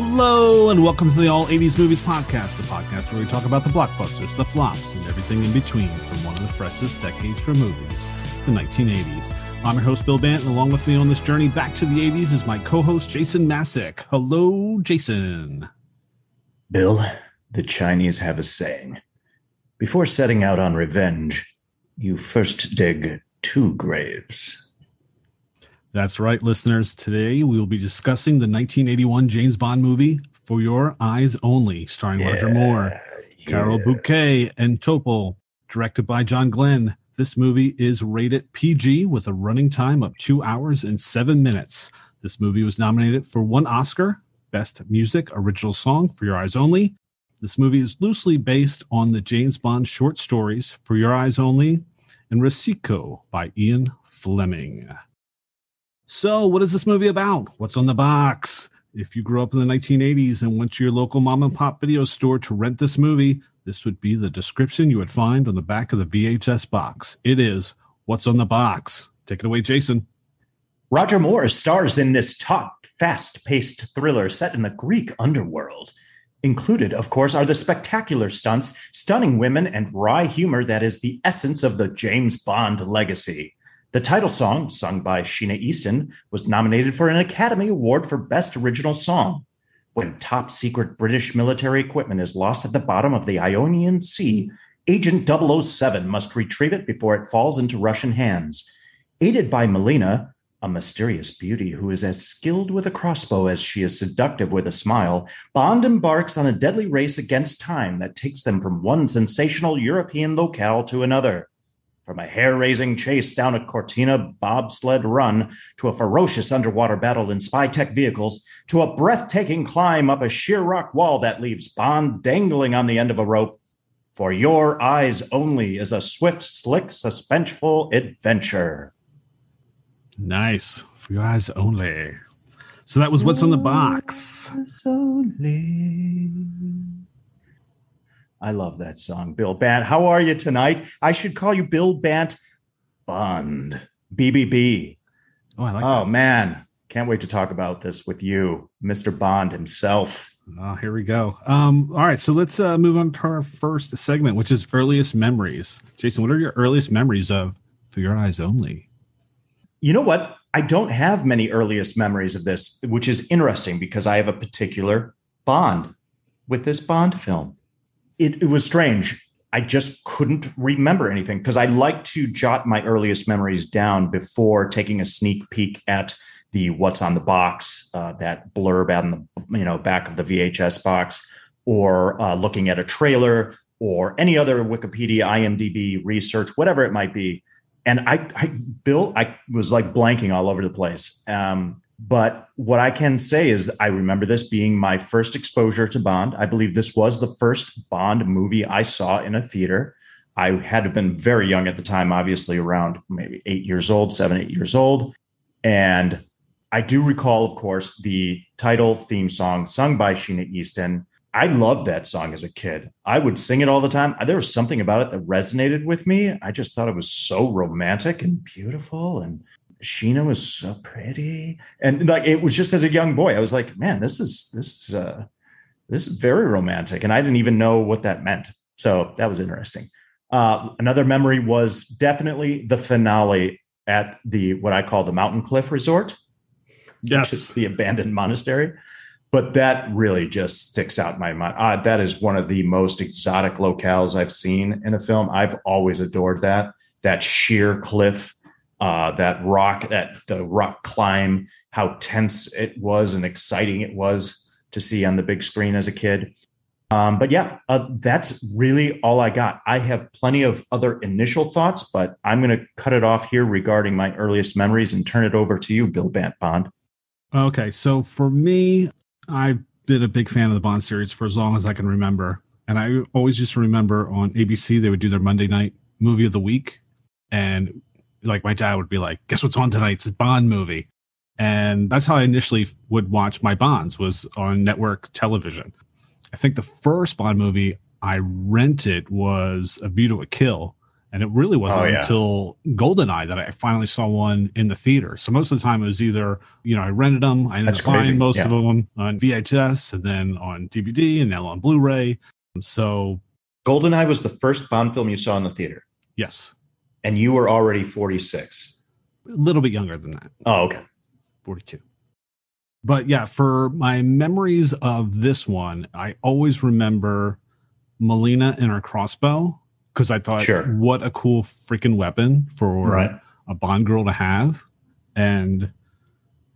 Hello, and welcome to the All 80s Movies Podcast, the podcast where we talk about the blockbusters, the flops, and everything in between from one of the freshest decades for movies, the 1980s. I'm your host, Bill Bant, and along with me on this journey back to the 80s is my co host, Jason Masek. Hello, Jason. Bill, the Chinese have a saying before setting out on revenge, you first dig two graves. That's right, listeners. Today we will be discussing the 1981 James Bond movie For Your Eyes Only, starring yeah, Roger Moore. Carole Bouquet, and Topol, directed by John Glen. This movie is rated PG with a running time of two hours and seven minutes. This movie was nominated for one Oscar Best Music Original Song for Your Eyes Only. This movie is loosely based on the James Bond short stories For Your Eyes Only and Risico by Ian Fleming. So, what is this movie about? What's on the box? If you grew up in the 1980s and went to your local mom and pop video store to rent this movie, this would be the description you would find on the back of the VHS box. It is What's on the Box. Take it away, Jason. Roger Moore stars in this taut, fast paced thriller set in the Greek underworld. Included, of course, are the spectacular stunts, stunning women, and wry humor that is the essence of the James Bond legacy. The title song, sung by Sheena Easton, was nominated for an Academy Award for Best Original Song. When top secret British military equipment is lost at the bottom of the Ionian Sea, Agent 007 must retrieve it before it falls into Russian hands. Aided by Melina, a mysterious beauty who is as skilled with a crossbow as she is seductive with a smile, Bond embarks on a deadly race against time that takes them from one sensational European locale to another. From a hair raising chase down a Cortina bobsled run to a ferocious underwater battle in spy tech vehicles to a breathtaking climb up a sheer rock wall that leaves Bond dangling on the end of a rope. For your eyes only is a swift, slick, suspenseful adventure. Nice. For your eyes only. So that was what's on the box. I love that song, Bill Bant. How are you tonight? I should call you Bill Bant Bond. BBB. Oh, I like Oh, that. man. Can't wait to talk about this with you, Mr. Bond himself. Oh, here we go. Um, all right, so let's uh, move on to our first segment, which is earliest memories. Jason, what are your earliest memories of For Your Eyes Only? You know what? I don't have many earliest memories of this, which is interesting because I have a particular bond with this Bond film it, it was strange. I just couldn't remember anything because I like to jot my earliest memories down before taking a sneak peek at the what's on the box, uh, that blurb on the you know back of the VHS box, or uh, looking at a trailer or any other Wikipedia, IMDb research, whatever it might be. And I, I Bill, I was like blanking all over the place. Um, but what I can say is I remember this being my first exposure to Bond. I believe this was the first Bond movie I saw in a theater. I had been very young at the time, obviously around maybe eight years old, seven, eight years old. And I do recall, of course, the title theme song sung by Sheena Easton. I loved that song as a kid. I would sing it all the time. There was something about it that resonated with me. I just thought it was so romantic and beautiful. And Sheena was so pretty, and like it was just as a young boy, I was like, man, this is this is uh this is very romantic, and I didn't even know what that meant. So that was interesting. Uh, another memory was definitely the finale at the what I call the Mountain Cliff Resort. Yes, it's the abandoned monastery. But that really just sticks out in my mind. Uh, that is one of the most exotic locales I've seen in a film. I've always adored that. That sheer cliff uh, that rock, that the rock climb, how tense it was and exciting it was to see on the big screen as a kid. Um, but yeah, uh, that's really all I got. I have plenty of other initial thoughts, but I'm going to cut it off here regarding my earliest memories and turn it over to you, Bill Bant Bond. Okay, so for me, I've been a big fan of the Bond series for as long as I can remember, and I always used to remember on ABC they would do their Monday night movie of the week, and like my dad would be like, "Guess what's on tonight? It's a Bond movie," and that's how I initially would watch my Bonds was on network television. I think the first Bond movie I rented was A View to a Kill, And it really wasn't Oh, yeah. until Goldeneye that I finally saw one in the theater. So most of the time it was either, you know, I rented them, I ended That's up buying crazy. most Yeah. of them on VHS and then on DVD and now on Blu-ray. So Goldeneye was the first Bond film you saw in the theater, yes, and you were already 46. a little bit younger than that. Oh, okay. 42. But yeah, for my memories of this one, I always remember Melina and her crossbow because I thought, Sure. what a cool freaking weapon for Right. a Bond girl to have. And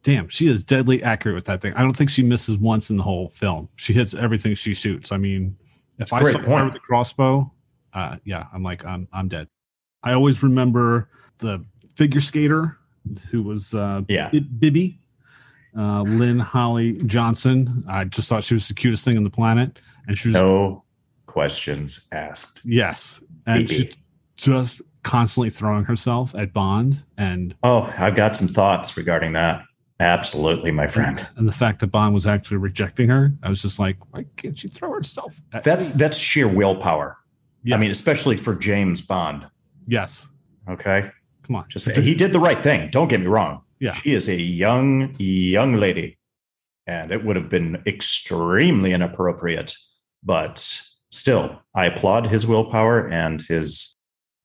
damn, she is deadly accurate with that thing. I don't think she misses once in the whole film. She hits everything she shoots. I mean, That's if a I saw her point. with the crossbow, uh, yeah, I'm like, I'm, I'm dead. I always remember the figure skater who was uh, Yeah. Bi- Bibby, uh, Lynn Holly Johnson. I just thought she was the cutest thing on the planet, and she was No questions asked. yes, and Bibi. she just constantly throwing herself at Bond, and Oh, I've got some thoughts regarding that. Absolutely, my friend. and the fact that Bond was actually rejecting her, I was just like, why can't she throw herself? At That's me? that's sheer willpower. yes. I mean, especially for James Bond. Yes. Okay. Come on, Just he did the right thing. Don't get me wrong. Yeah. She is a young, young lady. And it would have been extremely inappropriate. But still, I applaud his willpower and his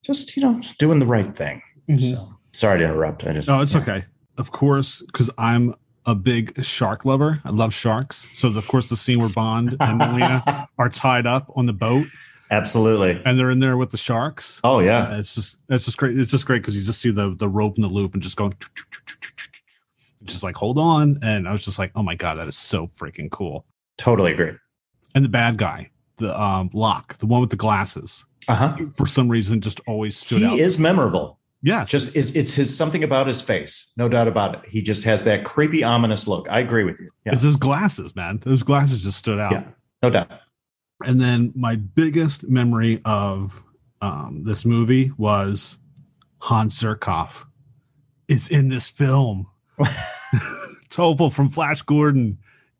just, you know, doing the right thing. Mhm. So sorry to interrupt. I just No, it's okay. Of course, because I'm a big shark lover. I love sharks. So, of course, the scene where Bond and Melina are tied up on the boat Absolutely. and they're in there with the sharks. Oh yeah. Uh, It's just it's just great. It's just great because you just see the the rope in the loop and just going just like hold on. And I was just like, oh my god, that is so freaking cool. Totally agree. And the bad guy, the um Locke, the one with the glasses, Uh-huh. for some reason just always stood out. He is memorable. yes, Just it's, it's his something about his face, no doubt about it. He just has that creepy, ominous look. I agree with you. Yeah, it's those glasses, man. Those glasses just stood out. Yeah. no doubt. And then my biggest memory of um, this movie was Hans Zarkov is in this film. Topol from Flash Gordon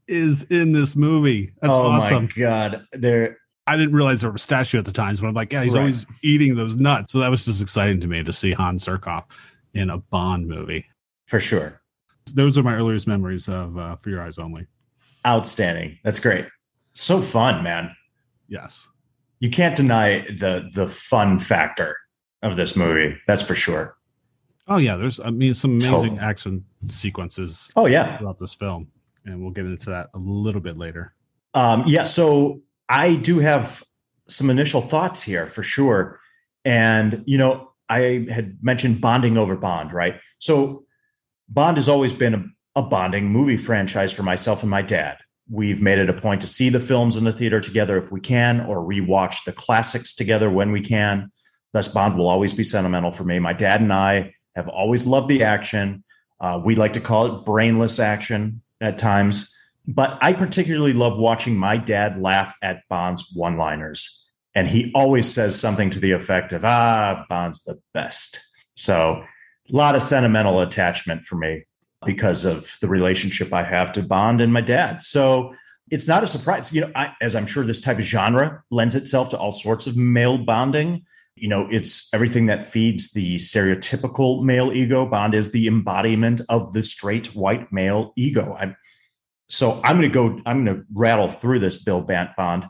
is in this movie. That's oh awesome. my god, there. I didn't realize there was a statue at the time, but I'm like, yeah, he's Right. always eating those nuts. So that was just exciting to me to see Hans Zarkov in a Bond movie. For sure. Those are my earliest memories of uh, For Your Eyes Only. Outstanding. That's great. So fun, man. Yes. You can't deny the the fun factor of this movie. That's for sure. Oh yeah, there's I mean some amazing Totally. action sequences Oh yeah. throughout this film, and we'll get into that a little bit later. Um, yeah, so I do have some initial thoughts here for sure. And, you know, I had mentioned bonding over Bond, right? So Bond has always been a, a bonding movie franchise for myself and my dad. We've made it a point to see the films in the theater together if we can, or rewatch the classics together when we can. Thus, Bond will always be sentimental for me. My dad and I have always loved the action. Uh, we like to call it brainless action at times. But I particularly love watching my dad laugh at Bond's one liners. And he always says something to the effect of, ah, Bond's the best. So, a lot of sentimental attachment for me because of the relationship I have to Bond and my dad. So, it's not a surprise. You know, I, as I'm sure this type of genre lends itself to all sorts of male bonding. You know, it's everything that feeds the stereotypical male ego. Bond is the embodiment of the straight white male ego. I, so I'm going to go, I'm going to rattle through this Bill Bant Bond.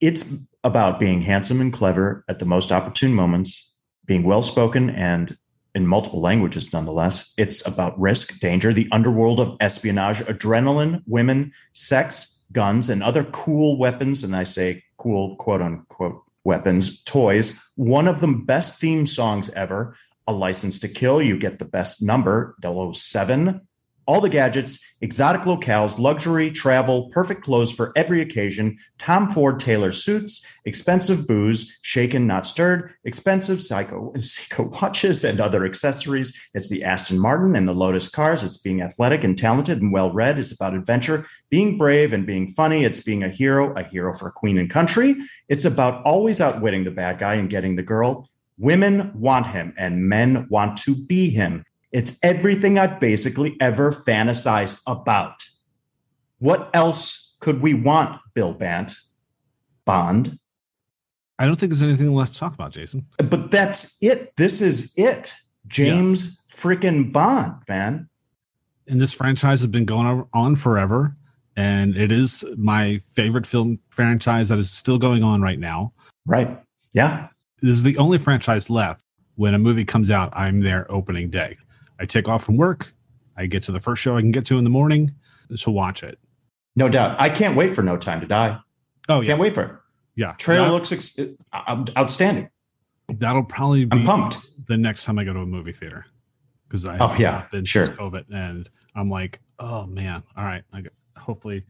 It's about being handsome and clever at the most opportune moments, being well spoken and in multiple languages, nonetheless. It's about risk, danger, the underworld of espionage, adrenaline, women, sex, guns, and other cool weapons. And I say cool, quote unquote, weapons, toys. One of the best theme songs ever. A license to kill. You get the best number, 007 all the gadgets, exotic locales, luxury, travel, perfect clothes for every occasion, Tom Ford Taylor suits, expensive booze, shaken, not stirred, expensive Seiko, Seiko watches and other accessories. It's the Aston Martin and the Lotus cars. It's being athletic and talented and well read. It's about adventure, being brave and being funny. It's being a hero, a hero for queen and country. It's about always outwitting the bad guy and getting the girl. Women want him and men want to be him. It's everything I've basically ever fantasized about. What else could we want, Bill Bant? Bond. I don't think there's anything left to talk about, Jason. But that's it. This is it. James yes. freaking Bond, man. And this franchise has been going on forever. And it is my favorite film franchise that is still going on right now. Right. Yeah. This is the only franchise left. When a movie comes out, I'm there opening day. I take off from work. I get to the first show I can get to in the morning to watch it. No doubt. I can't wait for No Time to Die. Oh, yeah. Can't wait for it. Yeah. Trailer that, looks ex- uh, outstanding. That'll probably be I'm pumped. the next time I go to a movie theater because I oh yeah been sure COVID and I'm like oh man all right I get, hopefully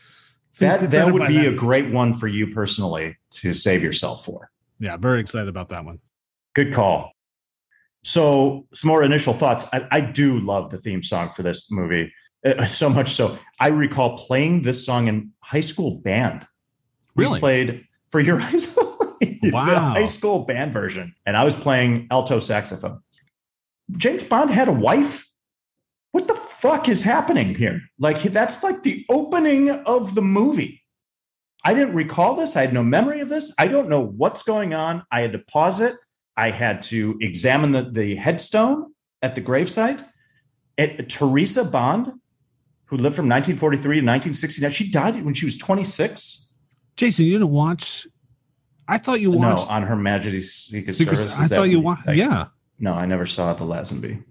that that would be a great one for you personally to save yourself for. Yeah, very excited about that one. Good call. So, some more initial thoughts. I, I do love the theme song for this movie uh, so much so. I recall playing this song in high school band. Really? We played for your high school, wow. high school band version, and I was playing alto saxophone. James Bond had a wife. What the fuck is happening here? Like that's like the opening of the movie. I didn't recall this. I had no memory of this. I don't know what's going on. I had to pause it. I had to examine the, the headstone at the gravesite. At Teresa Bond, who lived from 1943 to 1969, she died when she was 26. Jason, you didn't watch. I thought you watched. No, on Her Majesty's Secret, Secret Service. I thought you watched. Yeah. No, I never saw the Lazenby.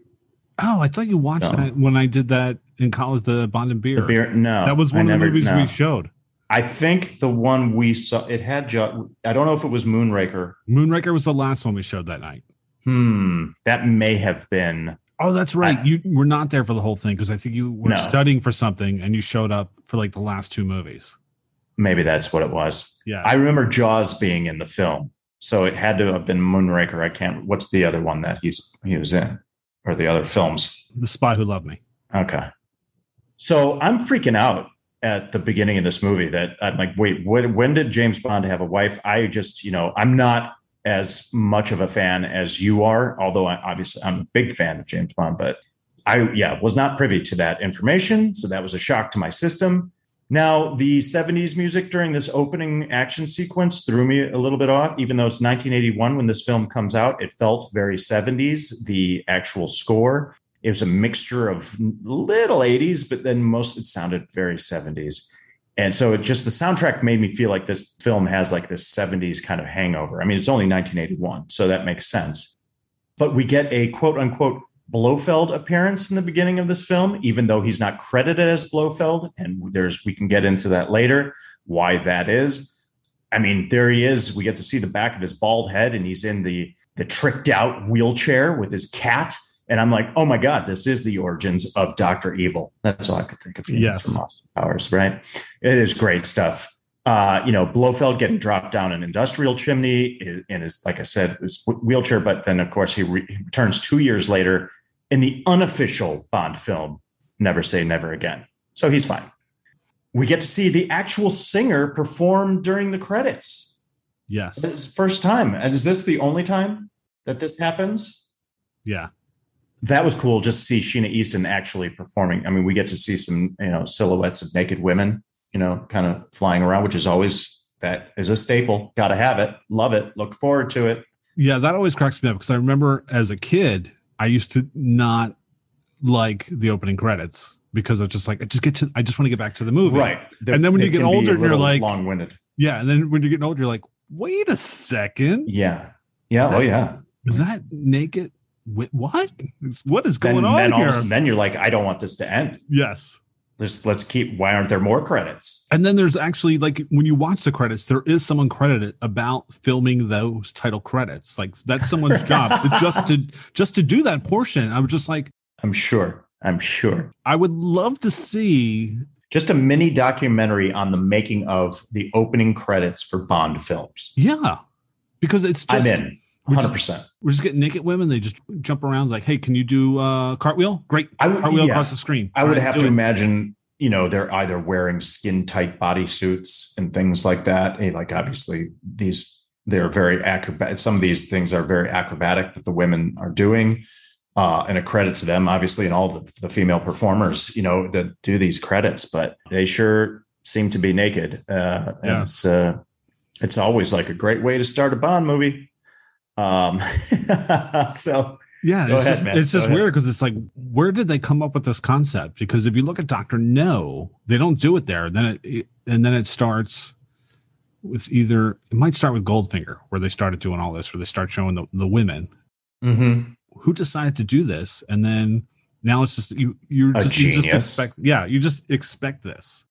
Oh, I thought you watched no. that when I did that in college, the Bond and Beer. The beer, no, that was one I of never, the movies no. we showed. I think the one we saw, it had. I don't know if it was Moonraker. Moonraker was the last one we showed that night. Hmm, that may have been. Oh, that's right. I, you were not there for the whole thing because I think you were no. studying for something and you showed up for like the last two movies. Maybe that's what it was. Yeah, I remember Jaws being in the film, so it had to have been Moonraker. I can't. What's the other one that he's he was in, or the other films? The Spy Who Loved Me. Okay, so I'm freaking out at the beginning of this movie that I'm like, wait, when, did James Bond have a wife? I just, you know, I'm not as much of a fan as you are, although I, obviously I'm a big fan of James Bond, but I, yeah, was not privy to that information. So that was a shock to my system. Now, the 70s music during this opening action sequence threw me a little bit off, even though it's 1981 when this film comes out. It felt very 70s, the actual score. It was a mixture of little 80s, but then most it sounded very 70s. And so it just the soundtrack made me feel like this film has like this 70s kind of hangover. I mean, it's only 1981, so that makes sense. But we get a quote unquote Blofeld appearance in the beginning of this film, even though he's not credited as Blofeld. And there's we can get into that later, why that is. I mean, there he is. We get to see the back of his bald head, and he's in the the tricked out wheelchair with his cat and I'm like, oh my God, this is the origins of Dr. Evil. That's all I could think of yes. from Austin Powers, right? It is great stuff. Uh, you know, Blofeld getting dropped down an industrial chimney in his, like I said, his wheelchair. But then, of course, he, re- he returns two years later in the unofficial Bond film, Never Say Never Again. So he's fine. We get to see the actual singer perform during the credits. Yes. It's first time. And is this the only time that this happens? Yeah that was cool just to see Sheena Easton actually performing. I mean, we get to see some, you know, silhouettes of naked women, you know, kind of flying around, which is always that is a staple. Got to have it. Love it. Look forward to it. Yeah, that always cracks me up because I remember as a kid, I used to not like the opening credits because I was just like I just get to I just want to get back to the movie. Right. And then when you get older, and you're like long winded. Yeah, and then when you're getting older, you're like, wait a second. Yeah. Yeah. Oh, that, oh yeah. Is that naked? What? What is going then, on then here? then you're like, I don't want this to end. Yes. Let's let's keep. Why aren't there more credits? And then there's actually like when you watch the credits, there is someone credited about filming those title credits. Like that's someone's job just to just to do that portion. I was just like, I'm sure. I'm sure. I would love to see just a mini documentary on the making of the opening credits for Bond films. Yeah, because it's just, I'm in. Hundred percent. We're just getting naked women. They just jump around like, "Hey, can you do uh, cartwheel? Great, I would, cartwheel yeah. across the screen." I would right, have to it. imagine, you know, they're either wearing skin tight bodysuits and things like that. Hey, like obviously these they're very acrobatic. Some of these things are very acrobatic that the women are doing. Uh, and a credit to them, obviously, and all the, the female performers, you know, that do these credits, but they sure seem to be naked. Uh, and it's, uh, It's always like a great way to start a Bond movie. Um, so yeah, it's ahead, just man. it's just weird because it's like, where did they come up with this concept? Because if you look at Doctor No, they don't do it there. Then it, and then it starts with either it might start with Goldfinger, where they started doing all this, where they start showing the, the women. Mm-hmm. Who decided to do this? And then now it's just you you're just you just expect yeah, you just expect this.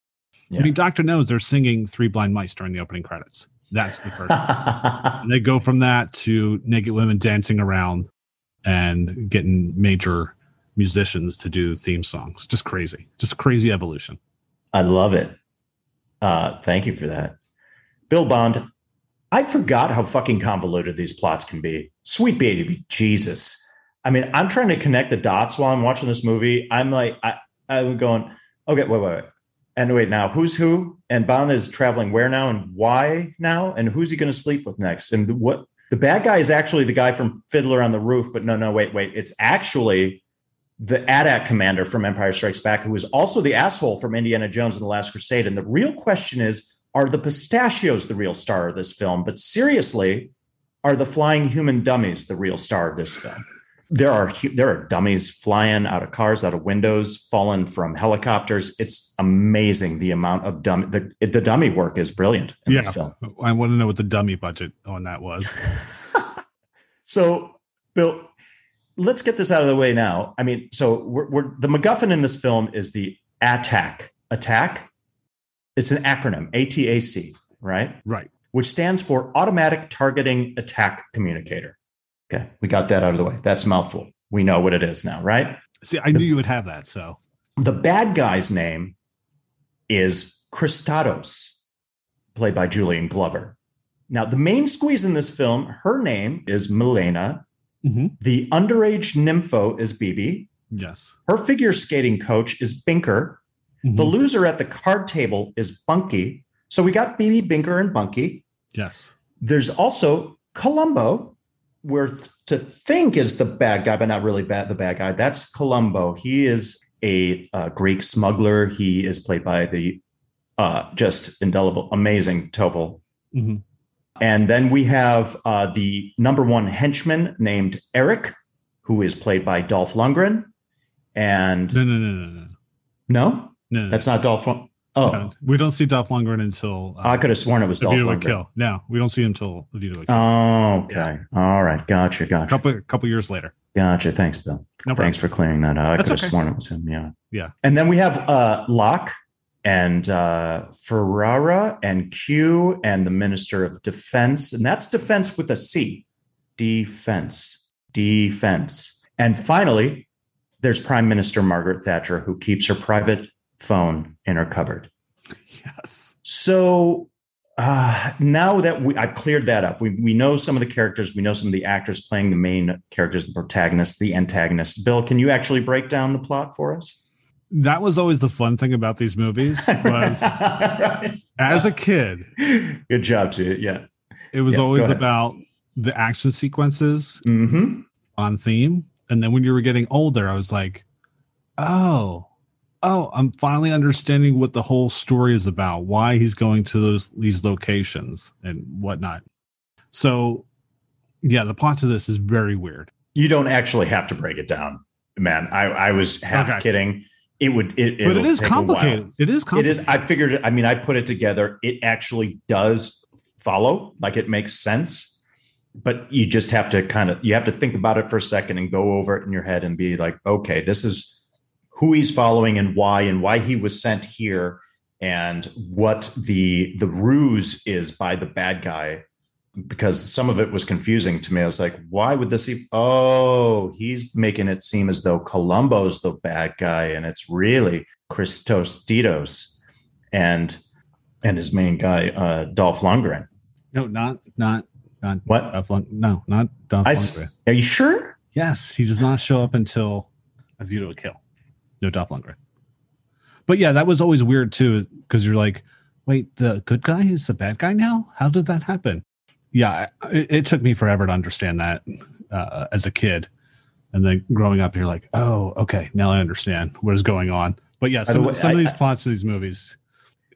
Yeah. I mean, Doctor No's they're singing Three Blind Mice during the opening credits. That's the first. they go from that to naked women dancing around and getting major musicians to do theme songs. Just crazy. Just crazy evolution. I love it. Uh, thank you for that. Bill Bond, I forgot how fucking convoluted these plots can be. Sweet baby Jesus. I mean, I'm trying to connect the dots while I'm watching this movie. I'm like, I, I'm going, okay, wait, wait, wait. And wait, now who's who? And Bond is traveling where now and why now? And who's he going to sleep with next? And what the bad guy is actually the guy from Fiddler on the Roof, but no, no, wait, wait. It's actually the AT-AT commander from Empire Strikes Back, who is also the asshole from Indiana Jones and the Last Crusade. And the real question is, are the pistachios the real star of this film? But seriously, are the flying human dummies the real star of this film? There are there are dummies flying out of cars, out of windows, falling from helicopters. It's amazing the amount of dummy the, the dummy work is brilliant in yeah, this film. I want to know what the dummy budget on that was. so, Bill, let's get this out of the way now. I mean, so we're, we're the MacGuffin in this film is the attack attack it's an acronym, ATAC, right? Right. Which stands for Automatic Targeting Attack Communicator. Okay, we got that out of the way. That's mouthful. We know what it is now, right? See, I the, knew you would have that. So the bad guy's name is Kristatos, played by Julian Glover. Now, the main squeeze in this film, her name is Melina. Mm-hmm. The underage nympho is Bibi. Yes. Her figure skating coach is Binker. Mm-hmm. The loser at the card table is Bunky. So we got Bibi Binker and Bunky. Yes. There's also Columbo, where to think is the bad guy, but not really bad. The bad guy. That's Columbo. He is a uh, Greek smuggler. He is played by the uh, just indelible, amazing Topol. Mm-hmm. And then we have uh, the number one henchman named Eric, who is played by Dolph Lundgren. And no, no, no, no, no. No? No, that's not Dolph. Oh, no, we don't see Dolph Lundgren until uh, I could have sworn it was Dolph Lundgren. Kill. No, we don't see him until The View to Kill. Oh, okay. Yeah. All right. Gotcha. Gotcha. Couple couple years later. Gotcha. Thanks, Bill. No Thanks for clearing that up. I could have okay. sworn it was him. Yeah. Yeah. And then we have uh Locke and uh Ferrara and Q and the Minister of Defense. And that's defense with a C. Defense. Defense. And finally, there's Prime Minister Margaret Thatcher, who keeps her private phone in her cupboard. Yes. So uh, now that we, I've cleared that up, we, we know some of the characters, we know some of the actors playing the main characters, the protagonists, the antagonists. Bill, can you actually break down the plot for us? That was always the fun thing about these movies was right. as a kid. Good job to it. Yeah. It was yeah, always about the action sequences mm-hmm. on theme. And then when you were getting older, I was like, oh, oh, I'm finally understanding what the whole story is about, why he's going to those these locations and whatnot. So, yeah, the plot to this is very weird. You don't actually have to break it down, man. I, I was half okay. kidding. It would, it, but it is complicated. It is complicated. It is. I figured. I mean, I put it together. It actually does follow. Like it makes sense, but you just have to kind of you have to think about it for a second and go over it in your head and be like, okay, this is who he's following and why and why he was sent here and what the the ruse is by the bad guy because some of it was confusing to me. I was like, why would this? Be? Oh, he's making it seem as though Columbo's the bad guy, and it's really Kristatos and and his main guy, uh, Dolph Lundgren. No, not not not what? Dolph Lund- no, not Dolph I, Lundgren. Are you sure? Yes, he does not show up until A View to a Kill no Lundgren. But yeah, that was always weird too, because you're like, wait, the good guy is the bad guy now? How did that happen? Yeah, it, it took me forever to understand that uh, as a kid, and then growing up, you're like, oh, okay, now I understand what is going on. But yeah, some, way, some I, of these plots of these movies,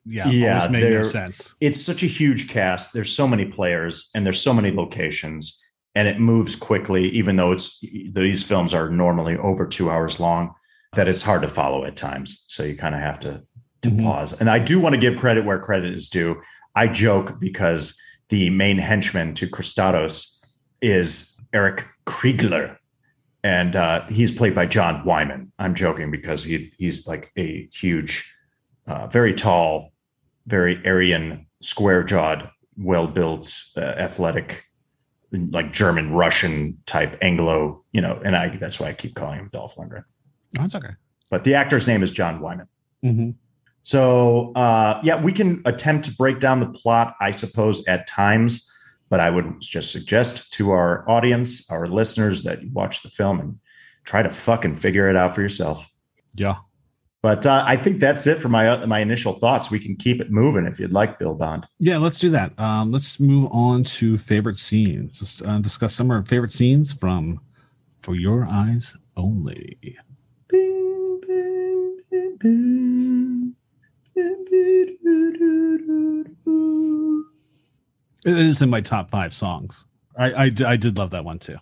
yeah, Yeah, almost made no sense. it's such a huge cast. There's so many players and there's so many locations, and it moves quickly, even though it's these films are normally over two hours long, that it's hard to follow at times. So you kind of have to, to Mhm. pause. And I do want to give credit where credit is due. I joke because the main henchman to Kristatos is Eric Kriegler. And uh, he's played by John Wyman. I'm joking because he he's like a huge, uh, very tall, very Aryan, square jawed, well built, uh, athletic, like German Russian type Anglo, you know, and I that's why I keep calling him Dolph Lundgren. That's okay. But the actor's name is John Wyman. hmm So uh, yeah, we can attempt to break down the plot, I suppose, at times. But I would just suggest to our audience, our listeners, that you watch the film and try to fucking figure it out for yourself. Yeah. But uh, I think that's it for my my initial thoughts. We can keep it moving if you'd like, Bill Bond. Yeah, let's do that. Um, let's move on to favorite scenes. Let's uh, discuss some of our favorite scenes from For Your Eyes Only. It is in my top five songs. I I did love that one too.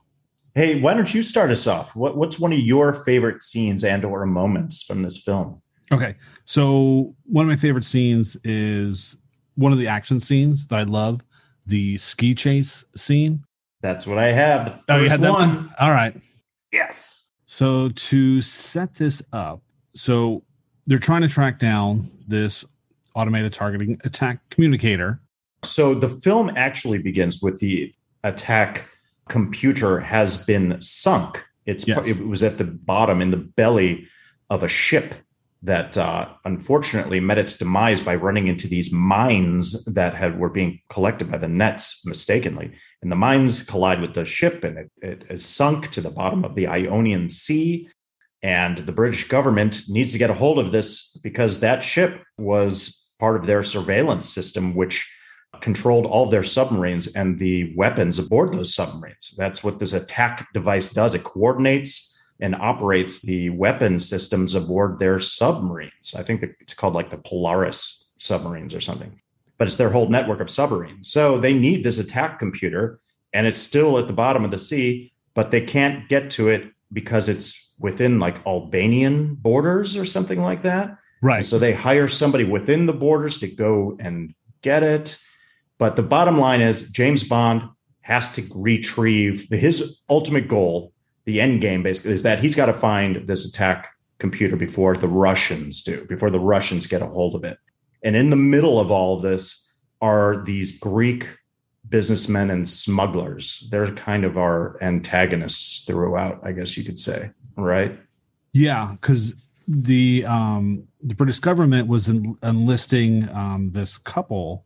Hey, why don't you start us off? What, what's one of your favorite scenes and or moments from this film? Okay. So one of my favorite scenes is one of the action scenes that I love, the ski chase scene. That's what I have. Oh, you had that one? All right. Yes. So to set this up, so they're trying to track down this automated targeting attack communicator. So the film actually begins with the attack computer has been sunk. It's Yes. it was at the bottom in the belly of a ship that uh, unfortunately met its demise by running into these mines that had were being collected by the nets mistakenly. And the mines collide with the ship and it, it is sunk to the bottom of the Ionian Sea. And the British government needs to get a hold of this because that ship was part of their surveillance system, which controlled all their submarines and the weapons aboard those submarines. That's what this attack device does. It coordinates and operates the weapon systems aboard their submarines. I think it's called like the Polaris submarines or something, but it's their whole network of submarines. So they need this attack computer and it's still at the bottom of the sea, but they can't get to it because it's within like Albanian borders or something like that. Right. So they hire somebody within the borders to go and get it. But the bottom line is James Bond has to retrieve his ultimate goal, the end game basically, is that he's got to find this attack computer before the Russians do, before the Russians get a hold of it. And in the middle of all of this are these Greek businessmen and smugglers. They're kind of our antagonists throughout, I guess you could say, right? Yeah, because the um, the British government was en- enlisting um, this couple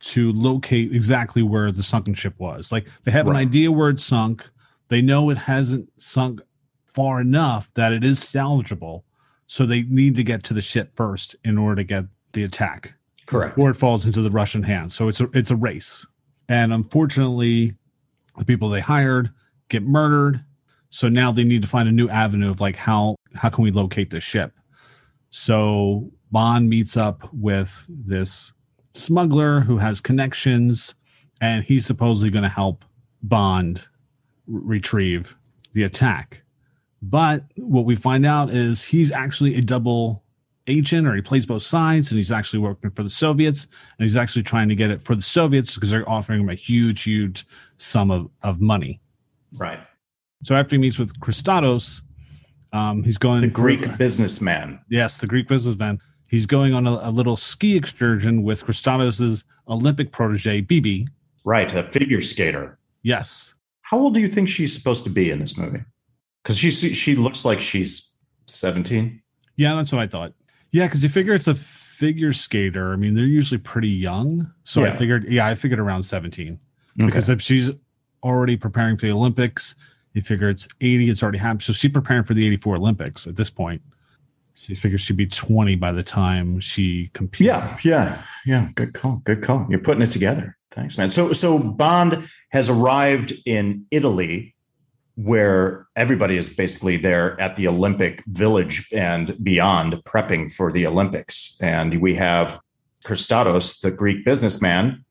to locate exactly where the sunken ship was. Like they have an idea where it's sunk. They know it hasn't sunk far enough that it is salvageable. So they need to get to the ship first in order to get the attack Correct. Or it falls into the Russian hands. So it's a, it's a race. And unfortunately, the people they hired get murdered. So now they need to find a new avenue of like how how can we locate this ship? So Bond meets up with this smuggler who has connections, and he's supposedly going to help Bond retrieve the attack. But what we find out is he's actually a double agent, or he plays both sides, and he's actually working for the Soviets, and he's actually trying to get it for the Soviets because they're offering him a huge, huge sum of, of money. Right. So after he meets with Kristatos, um, he's going The through- Greek businessman. Yes, the Greek businessman. He's going on a, a little ski excursion with Kristatos's Olympic protege, Bibi. Right, a figure skater. Yes. How old do you think she's supposed to be in this movie? Because she she looks like she's seventeen. Yeah, that's what I thought. Yeah, because you figure it's a figure skater. I mean, they're usually pretty young. So I figured, yeah, I figured around 17. Because if she's already preparing for the Olympics, you figure it's 80, it's already happened. So she's preparing for the 84 Olympics at this point. So you figure she'd be 20 by the time she competes. yeah, yeah, yeah. Good call. Good call. You're putting it together. Thanks, man. So so Bond has arrived in Italy, where everybody is basically there at the Olympic Village and beyond, prepping for the Olympics. And we have Kristatos, the Greek businessman,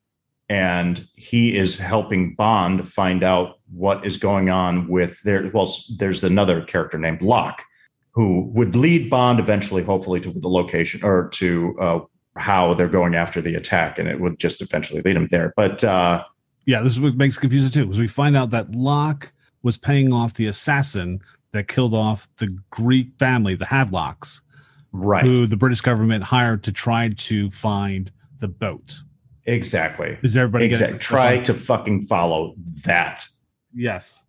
and he is helping Bond find out what is going on with there. Well, there's another character named Locke who would lead Bond eventually, hopefully, to the location or to uh, how they're going after the attack, and it would just eventually lead him there. But uh, yeah, this is what makes it confusing too, because we find out that Locke was paying off the assassin that killed off the Greek family, the Havelocks, right? Who the British government hired to try to find the boat. Exactly. Is everybody exactly try to fucking follow that? Yes.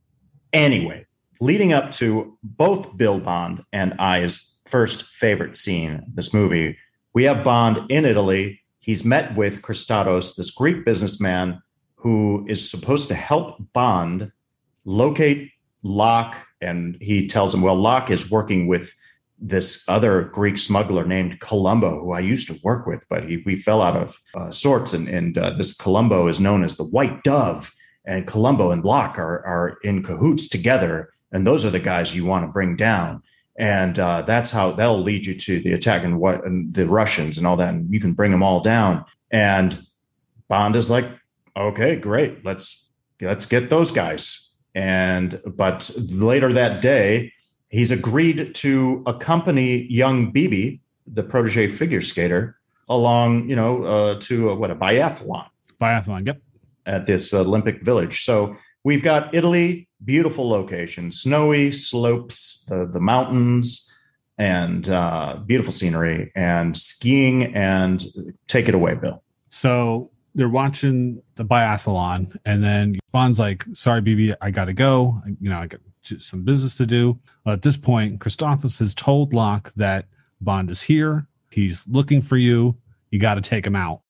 Anyway, leading up to both Bill Bond and I's first favorite scene this movie, we have Bond in Italy. He's met with Kristatos, this Greek businessman who is supposed to help Bond locate Locke. And he tells him, well, Locke is working with this other Greek smuggler named Columbo, who I used to work with, but he, we fell out of uh, sorts. And, and uh, this Columbo is known as the White Dove. And Columbo and Locke are, are in cahoots together. And those are the guys you want to bring down. And uh, that's how that'll lead you to the attack and what and the Russians and all that. And you can bring them all down. And Bond is like, okay, great. Let's let's get those guys. And but later that day, he's agreed to accompany young Bibi, the protege figure skater, along, you know, uh, to a, what a biathlon. Biathlon, yep. At this Olympic village. So we've got Italy, beautiful location, snowy slopes, the, the mountains, and uh, beautiful scenery, and skiing. And take it away, Bill. So they're watching the biathlon, and then Bond's like, "Sorry, BB, I gotta go. You know, I got some business to do. at this point, Christophus has told Locke that Bond is here. He's looking for you. You got to take him out.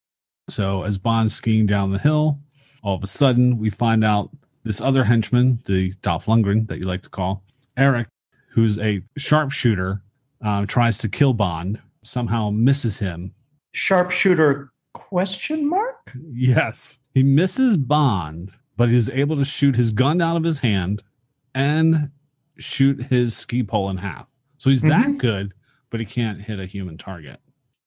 So as Bond's skiing down the hill, all of a sudden we find out this other henchman, the Dolph Lundgren that you like to call Eric, who's a sharpshooter, um, tries to kill Bond. Somehow misses him. Sharpshooter? Question mark? Yes, he misses Bond, but he is able to shoot his gun out of his hand and shoot his ski pole in half. So he's mm-hmm. that good, but he can't hit a human target.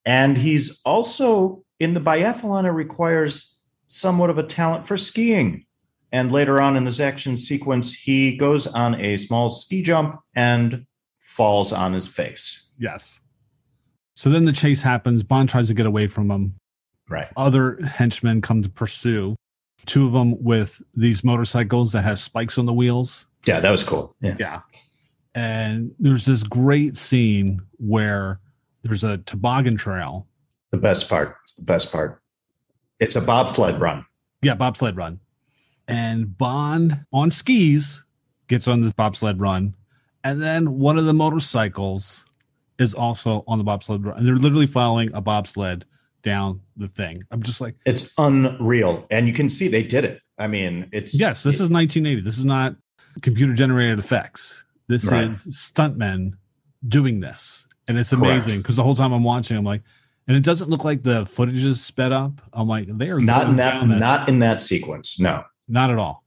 And he's also in the biathlon, it requires somewhat of a talent for skiing. And later on in this action sequence, he goes on a small ski jump and falls on his face. Yes. So then the chase happens. Bond tries to get away from him. Right. Other henchmen come to pursue. Two of them with these motorcycles that have spikes on the wheels. Yeah, that was cool. Yeah. Yeah. And there's this great scene where there's a toboggan trail. The best part. It's the best part. It's a bobsled run. Yeah, bobsled run. And Bond on skis gets on this bobsled run. And then one of the motorcycles is also on the bobsled run. And they're literally following a bobsled down the thing. I'm just like, it's unreal. And you can see they did it. I mean, it's yes, this it, is 1980. This is not computer generated effects. This right. is stuntmen doing this. And it's amazing because the whole time I'm watching, I'm like, and it doesn't look like the footage is sped up. I'm like, they are not in that, that, not in that sequence. No, not at all.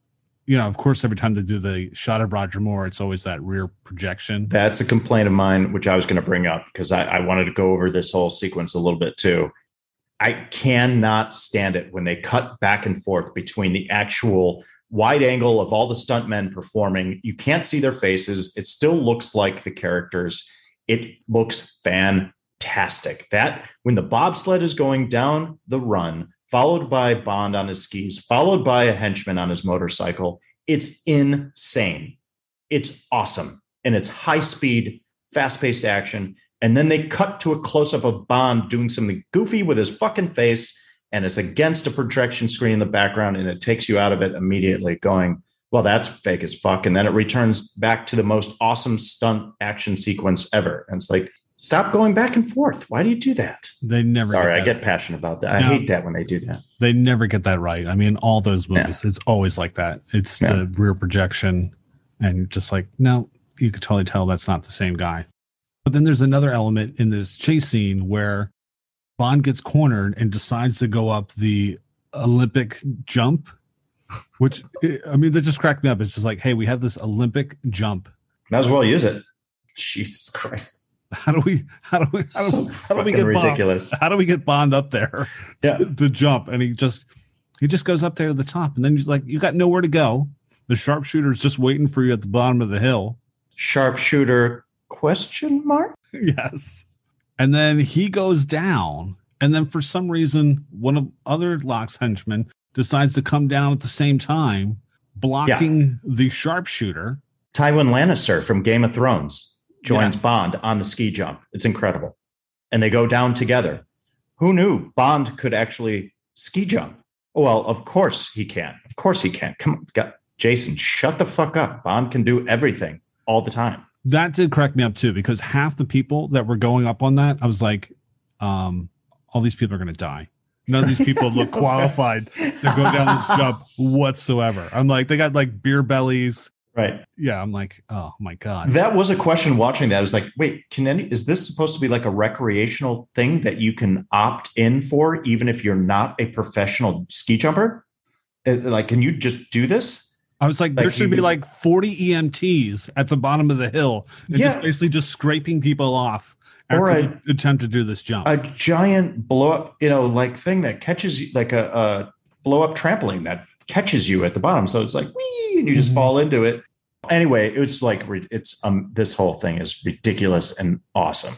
You know, of course, every time they do the shot of Roger Moore, it's always that rear projection. That's a complaint of mine, which I was going to bring up because I, I wanted to go over this whole sequence a little bit too. I cannot stand it when they cut back and forth between the actual wide angle of all the stuntmen performing. You can't see their faces. It still looks like the characters. It looks fantastic. That when the bobsled is going down the run, followed by Bond on his skis, followed by a henchman on his motorcycle, it's insane. It's awesome. And it's high speed, fast paced action. And then they cut to a close up of Bond doing something goofy with his fucking face and it's against a projection screen in the background and it takes you out of it immediately going well that's fake as fuck and then it returns back to the most awesome stunt action sequence ever and it's like stop going back and forth why do you do that they never sorry get i get passionate about that no, i hate that when they do that they never get that right i mean all those movies yeah. it's always like that it's yeah. the rear projection and just like no you could totally tell that's not the same guy but then there's another element in this chase scene where Bond gets cornered and decides to go up the Olympic jump, which I mean, that just cracked me up. It's just like, hey, we have this Olympic jump. Might as well use it. Jesus Christ. how do we how do we how do, how do we get ridiculous? Bond, how do we get Bond up there? Yeah, the jump, and he just he just goes up there to the top, and then you're like, you got nowhere to go. The sharpshooter's just waiting for you at the bottom of the hill. Sharpshooter question mark? yes. And then he goes down, and then for some reason, one of other Locke's henchmen decides to come down at the same time, blocking yeah. the sharpshooter. Tywin Lannister from Game of Thrones joins yes. Bond on the ski jump. It's incredible. And they go down together. Who knew Bond could actually ski jump? Well, of course he can. Of course he can. Come on, Jason, shut the fuck up. Bond can do everything all the time. That did crack me up too, because half the people that were going up on that, I was like, um, all these people are going to die. None of these people look qualified to go down this jump whatsoever. I'm like, they got like beer bellies. Right. Yeah. I'm like, oh my God. That was a question watching that. I was like, wait, can any, is this supposed to be like a recreational thing that you can opt in for, even if you're not a professional ski jumper? Uh, like, can you just do this? I was like, like there should be like 40 EMTs at the bottom of the hill and yeah. just basically just scraping people off or a, attempt to do this jump. A giant blow up, you know, like thing that catches you like a, a blow up trampoline that catches you at the bottom. So it's like, wee, and you just mm-hmm. fall into it. Anyway, it's like, it's, um, this whole thing is ridiculous and awesome.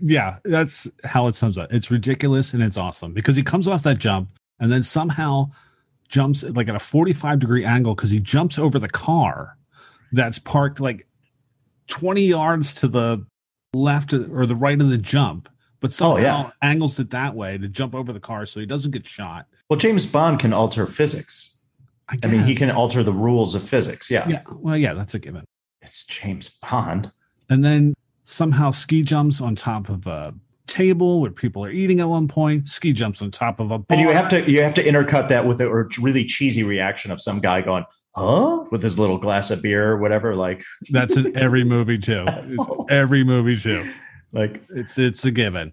Yeah, that's how it sums up. It's ridiculous and it's awesome because he comes off that jump and then somehow jumps like at a 45 degree angle because he jumps over the car that's parked like 20 yards to the left or the right of the jump, but somehow oh, yeah. angles it that way to jump over the car so he doesn't get shot. Well, James Bond can alter physics. I, I mean, he can alter the rules of physics. Yeah. Yeah. Well, yeah, that's a given. It's James Bond. And then somehow ski jumps on top of a table where people are eating at one point. Ski jumps on top of a bar. And you have to you have to intercut that with a really cheesy reaction of some guy going, "Huh?" with his little glass of beer or whatever. Like that's in every movie too. It's every movie too. Like it's it's a given.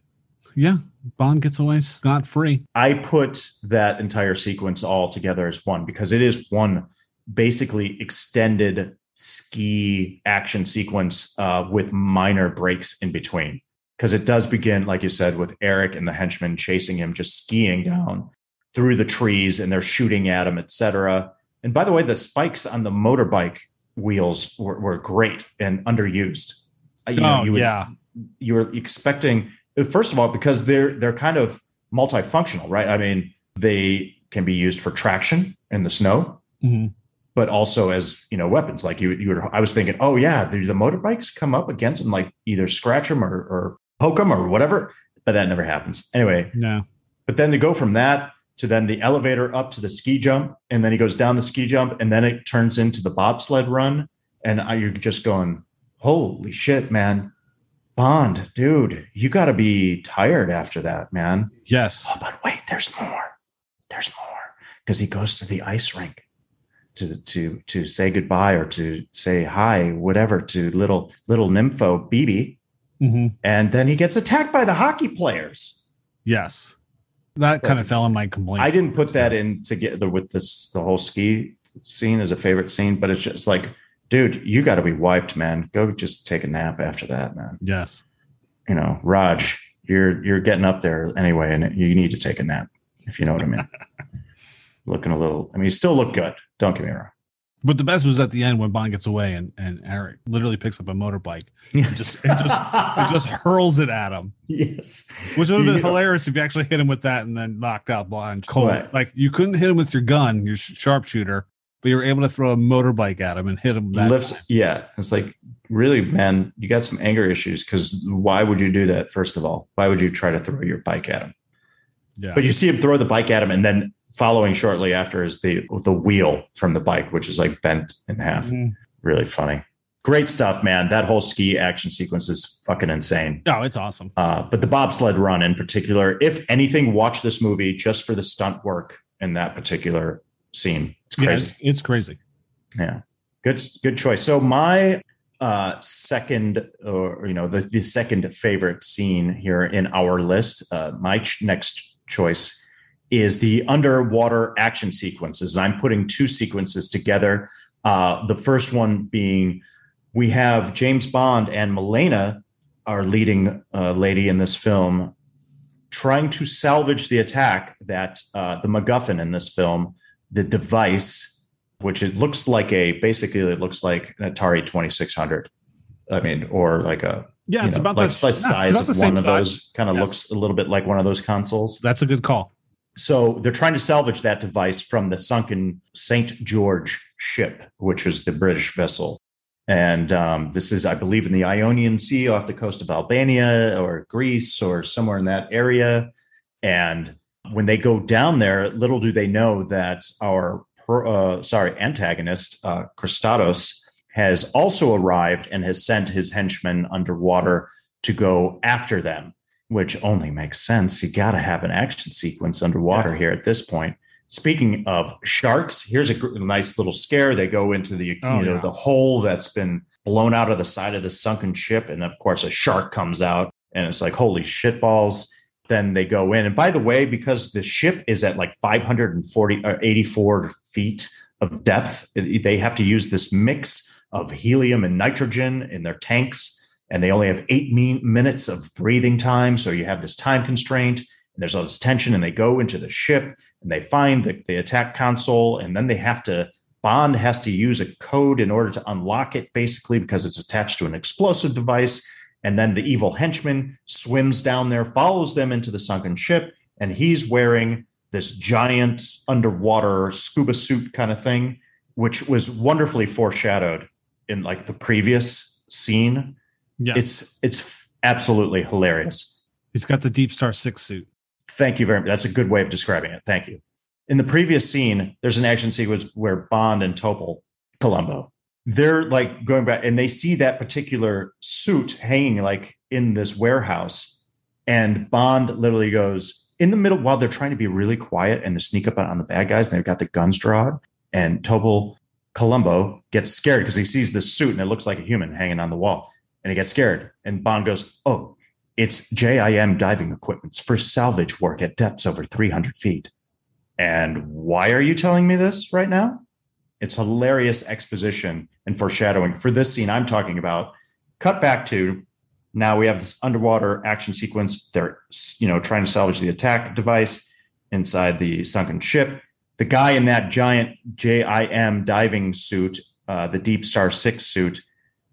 Yeah, Bond gets away scot free. I put that entire sequence all together as one because it is one basically extended ski action sequence uh, with minor breaks in between because it does begin, like you said, with Eric and the henchmen chasing him, just skiing down through the trees, and they're shooting at him, etc. And by the way, the spikes on the motorbike wheels were, were great and underused. You know, oh, you would, yeah. You were expecting, first of all, because they're they're kind of multifunctional, right? I mean, they can be used for traction in the snow. Mm-hmm but also as you know weapons like you you were i was thinking oh yeah the, the motorbikes come up against and like either scratch them or, or poke them or whatever, but that never happens. Anyway, no. But then they go from that to then the elevator up to the ski jump, and then he goes down the ski jump, and then it turns into the bobsled run, and you're just going, "Holy shit, man!" Bond, dude, you got to be tired after that, man. Yes. Oh, but wait, there's more. There's more because he goes to the ice rink to to to say goodbye or to say hi, whatever, to little little nympho Bibi Mm-hmm. And then he gets attacked by the hockey players. Yes. That kind of fell in my complaint. I didn't put that in together with this, the whole ski scene as a favorite scene, but it's just like, dude, you got to be wiped, man. Go just take a nap after that, man. Yes. You know, Raj, you're, you're getting up there anyway, and you need to take a nap, if you know what I mean. Looking a little, I mean, you still look good. Don't get me wrong. But the best was at the end when Bond gets away and, and Eric literally picks up a motorbike and just and just and just hurls it at him. Yes, which would have been hilarious if you actually hit him with that and then knocked out Bond cold. Right. Like you couldn't hit him with your gun, your sharpshooter, but you were able to throw a motorbike at him and hit him. That Lifts, yeah, it's like really, man, you got some anger issues because why would you do that? First of all, why would you try to throw your bike at him? Yeah. But you see him throw the bike at him and then following shortly after is the the wheel from the bike, which is like bent in half. Mm-hmm. Really funny. Great stuff, man. That whole ski action sequence is fucking insane. Oh, it's awesome. Uh, but the bobsled run in particular, if anything, watch this movie just for the stunt work in that particular scene. It's crazy. Yeah, it's, crazy. Yeah. Good, good choice. So my uh, second, or you know, the, the second favorite scene here in our list, uh, my ch- next choice is the underwater action sequences. And I'm putting two sequences together. Uh, the first one being we have James Bond and Melina our leading uh, lady in this film trying to salvage the attack that uh, the MacGuffin in this film, the device, which it looks like a basically it looks like an Atari 2600. I mean, or like a yeah, it's know, about like the size yeah, of one of those. Kind of Yes. looks a little bit like one of those consoles. That's a good call. So they're trying to salvage that device from the sunken St. George ship, which was the British vessel. And um, this is, I believe, in the Ionian Sea off the coast of Albania or Greece or somewhere in that area. And when they go down there, little do they know that our, uh, sorry, antagonist, uh, Kristatos, has also arrived and has sent his henchmen underwater to go after them which only makes sense. You got to have an action sequence underwater Yes. here at this point. Speaking of sharks, here's a nice little scare. They go into the Oh, you know yeah. the hole that's been blown out of the side of the sunken ship, and of course a shark comes out, and it's like holy shit balls. Then they go in, and by the way, because the ship is at like 540 or uh, 84 feet of depth, they have to use this mix of helium and nitrogen in their tanks and they only have eight min- minutes of breathing time. So you have this time constraint, and there's all this tension, and they go into the ship and they find the, the attack console, and then they have to. Bond has to use a code in order to unlock it, basically, because it's attached to an explosive device. And then the evil henchman swims down there, follows them into the sunken ship, and he's wearing this giant underwater scuba suit kind of thing, which was wonderfully foreshadowed in like the previous scene Yeah, it's it's absolutely hilarious. he's got the Deep Star Six suit. Thank you very much. That's a good way of describing it. Thank you. In the previous scene, there's an action sequence where Bond and Topol, Columbo, they're like going back and they see that particular suit hanging like in this warehouse. And Bond literally goes in the middle while they're trying to be really quiet and to sneak up on the bad guys, and they've got the guns drawn. And Topol Columbo gets scared because he sees this suit and it looks like a human hanging on the wall. And he gets scared. And Bond goes, Oh, it's JIM diving equipment for salvage work at depths over 300 feet. And why are you telling me this right now? It's hilarious exposition and foreshadowing for this scene I'm talking about. Cut back to now we have this underwater action sequence. They're you know trying to salvage the attack device inside the sunken ship. The guy in that giant JIM diving suit, uh, the Deep Star Six suit,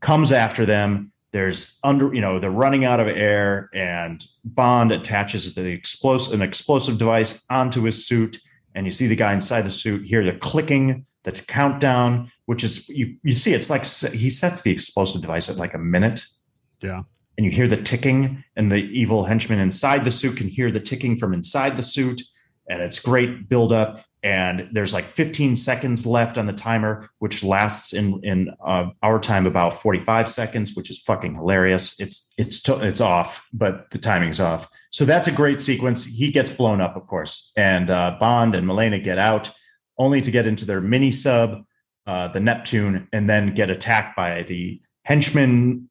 comes after them. There's under, you know, they're running out of air, and Bond attaches the explosive, an explosive device onto his suit, and you see the guy inside the suit hear the clicking, the countdown, which is you you see it's like he sets the explosive device at like a minute, Yeah. and you hear the ticking, and the evil henchman inside the suit can hear the ticking from inside the suit, and it's great build up. And there's like 15 seconds left on the timer, which lasts in in uh, our time about 45 seconds, which is fucking hilarious. It's it's to, it's off, but the timing's off. So that's a great sequence. He gets blown up, of course, and uh, Bond and Melina get out, only to get into their mini sub, uh, the Neptune, and then get attacked by the henchman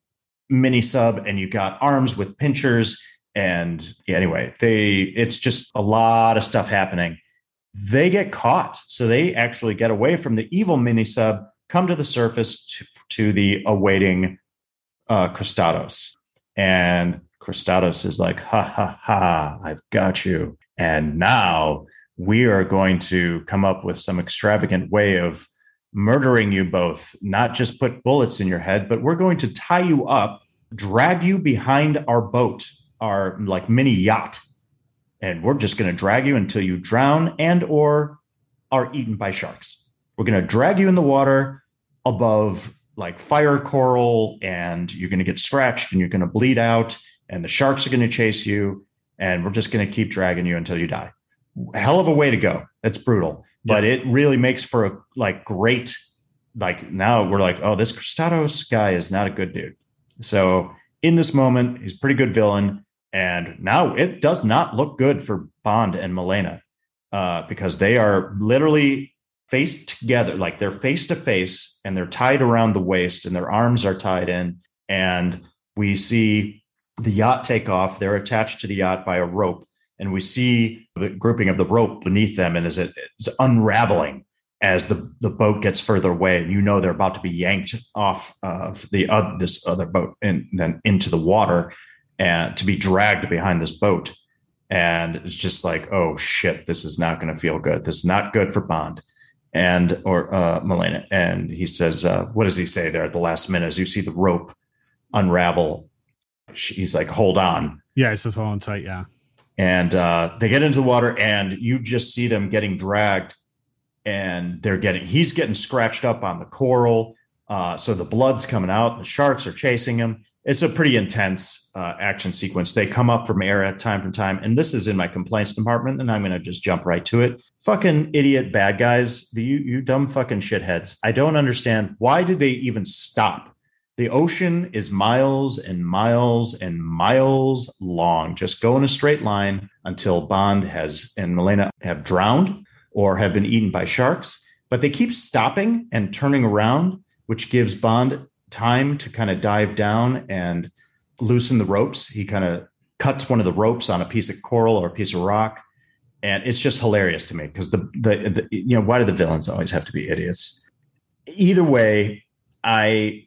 mini sub, and you got arms with pinchers. And yeah, anyway, they it's just a lot of stuff happening. They get caught, so they actually get away from the evil mini sub, come to the surface to, to the awaiting uh, Kristatos, and Kristatos is like, "Ha ha ha! I've got you!" And now we are going to come up with some extravagant way of murdering you both. Not just put bullets in your head, but we're going to tie you up, drag you behind our boat, our like mini yacht, and we're just going to drag you until you drown and or are eaten by sharks. We're going to drag you in the water above like fire coral and you're going to get scratched and you're going to bleed out and the sharks are going to chase you and we're just going to keep dragging you until you die. Hell of a way to go. That's brutal, but Yes. it really makes for a like great like now we're like, oh, this Kristatos guy is not a good dude. So in this moment, he's a pretty good villain. And now it does not look good for Bond and Melina uh, because they are literally face together, like they're face to face and they're tied around the waist and their arms are tied in. And we see the yacht take off. They're attached to the yacht by a rope. And we see the grouping of the rope beneath them and as it is unraveling. as the, the boat gets further away and you know they're about to be yanked off of the uh, this other boat and then into the water and to be dragged behind this boat. And it's just like oh shit this is not going to feel good. This is not good for bond and or uh and he says uh what does he say there at the last minute? As you see the rope unravel he's like hold on. Yeah he says hold on tight yeah and uh they get into the water and you just see them getting dragged and they're getting he's getting scratched up on the coral uh so the blood's coming out the sharks are chasing him it's a pretty intense uh, action sequence. They come up from air at time from time, and this is in my complaints department, and I'm going to just jump right to it. Fucking idiot bad guys, you you dumb fucking shitheads. I don't understand why did they even stop? The ocean is miles and miles and miles long. Just go in a straight line until Bond has and Melina have drowned or have been eaten by sharks. But they keep stopping and turning around, which gives Bond time to kind of dive down and loosen the ropes. He kind of cuts one of the ropes on a piece of coral or a piece of rock. And it's just hilarious to me because the, the, the, you know, why do the villains always have to be idiots? Either way, I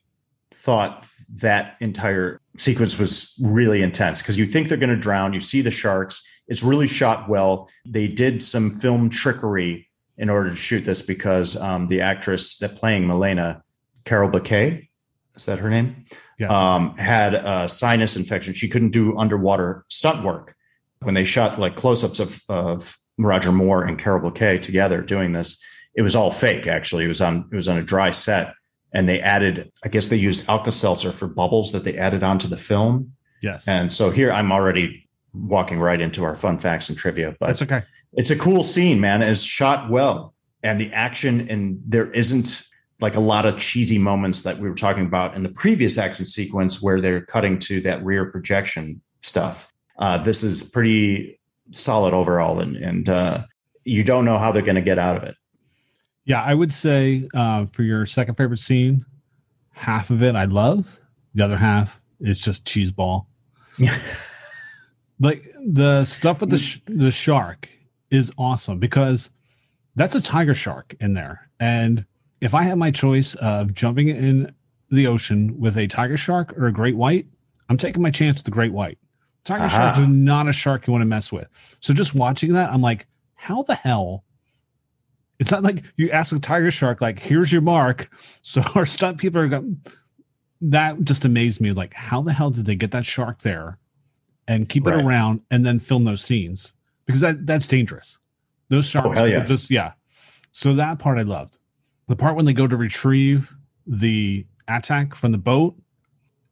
thought that entire sequence was really intense because you think they're going to drown. You see the sharks. It's really shot well. They did some film trickery in order to shoot this because um, the actress that playing Melina, Carole Bouquet, is that her name? Yeah. Um, had a sinus infection. She couldn't do underwater stunt work. When they shot like close-ups of, of Roger Moore and Carole Bouquet together doing this, it was all fake. Actually, it was on it was on a dry set, and they added. I guess they used Alka Seltzer for bubbles that they added onto the film. Yes. And so here I'm already walking right into our fun facts and trivia, but that's okay. It's a cool scene, man. It's shot well, and the action and there isn't like a lot of cheesy moments that we were talking about in the previous action sequence where they're cutting to that rear projection stuff. Uh, this is pretty solid overall, and and uh, you don't know how they're going to get out of it. Yeah, I would say uh, for your second favorite scene, half of it I love, the other half is just cheese ball. Yeah. like the stuff with the sh- the shark is awesome because that's a tiger shark in there, and if I had my choice of jumping in the ocean with a tiger shark or a great white, I'm taking my chance with the great white. Tiger uh-huh. sharks are not a shark you want to mess with. So just watching that, I'm like, how the hell? It's not like you ask a tiger shark, like, here's your mark. So our stunt people are going, that just amazed me. Like, how the hell did they get that shark there and keep right. it around and then film those scenes? Because that that's dangerous. Those oh, sharks, oh, yeah. just yeah. So that part I loved the part when they go to retrieve the attack from the boat,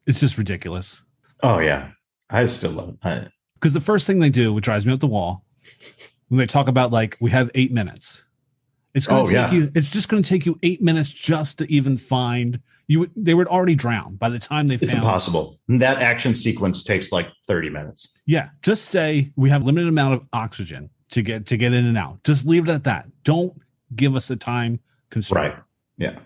it's just ridiculous. Oh yeah, I still love it. Because the first thing they do, which drives me up the wall, when they talk about like we have eight minutes, it's going to oh, take yeah. you. It's just going to take you eight minutes just to even find you. They would already drown by the time they. It's found, impossible. That action sequence takes like thirty minutes. Yeah, just say we have limited amount of oxygen to get to get in and out. Just leave it at that. Don't give us the time constraint. Right. Yeah.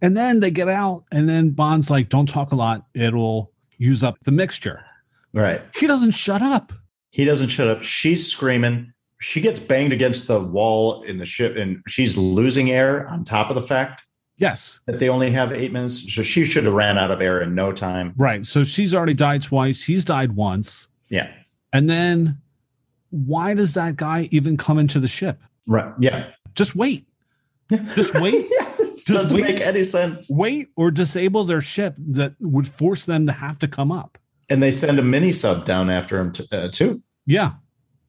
And then they get out, and then Bond's like, "Don't talk a lot; it'll use up the mixture." Right. He doesn't shut up. He doesn't shut up. She's screaming. She gets banged against the wall in the ship, and she's losing air. On top of the fact, yes, that they only have eight minutes, so she should have ran out of air in no time. Right. So she's already died twice. He's died once. Yeah. And then, why does that guy even come into the ship? Right. Yeah. Just wait. Just wait. yeah, doesn't wait, make any sense. Wait or disable their ship that would force them to have to come up. And they send a mini sub down after him t- uh, too. Yeah.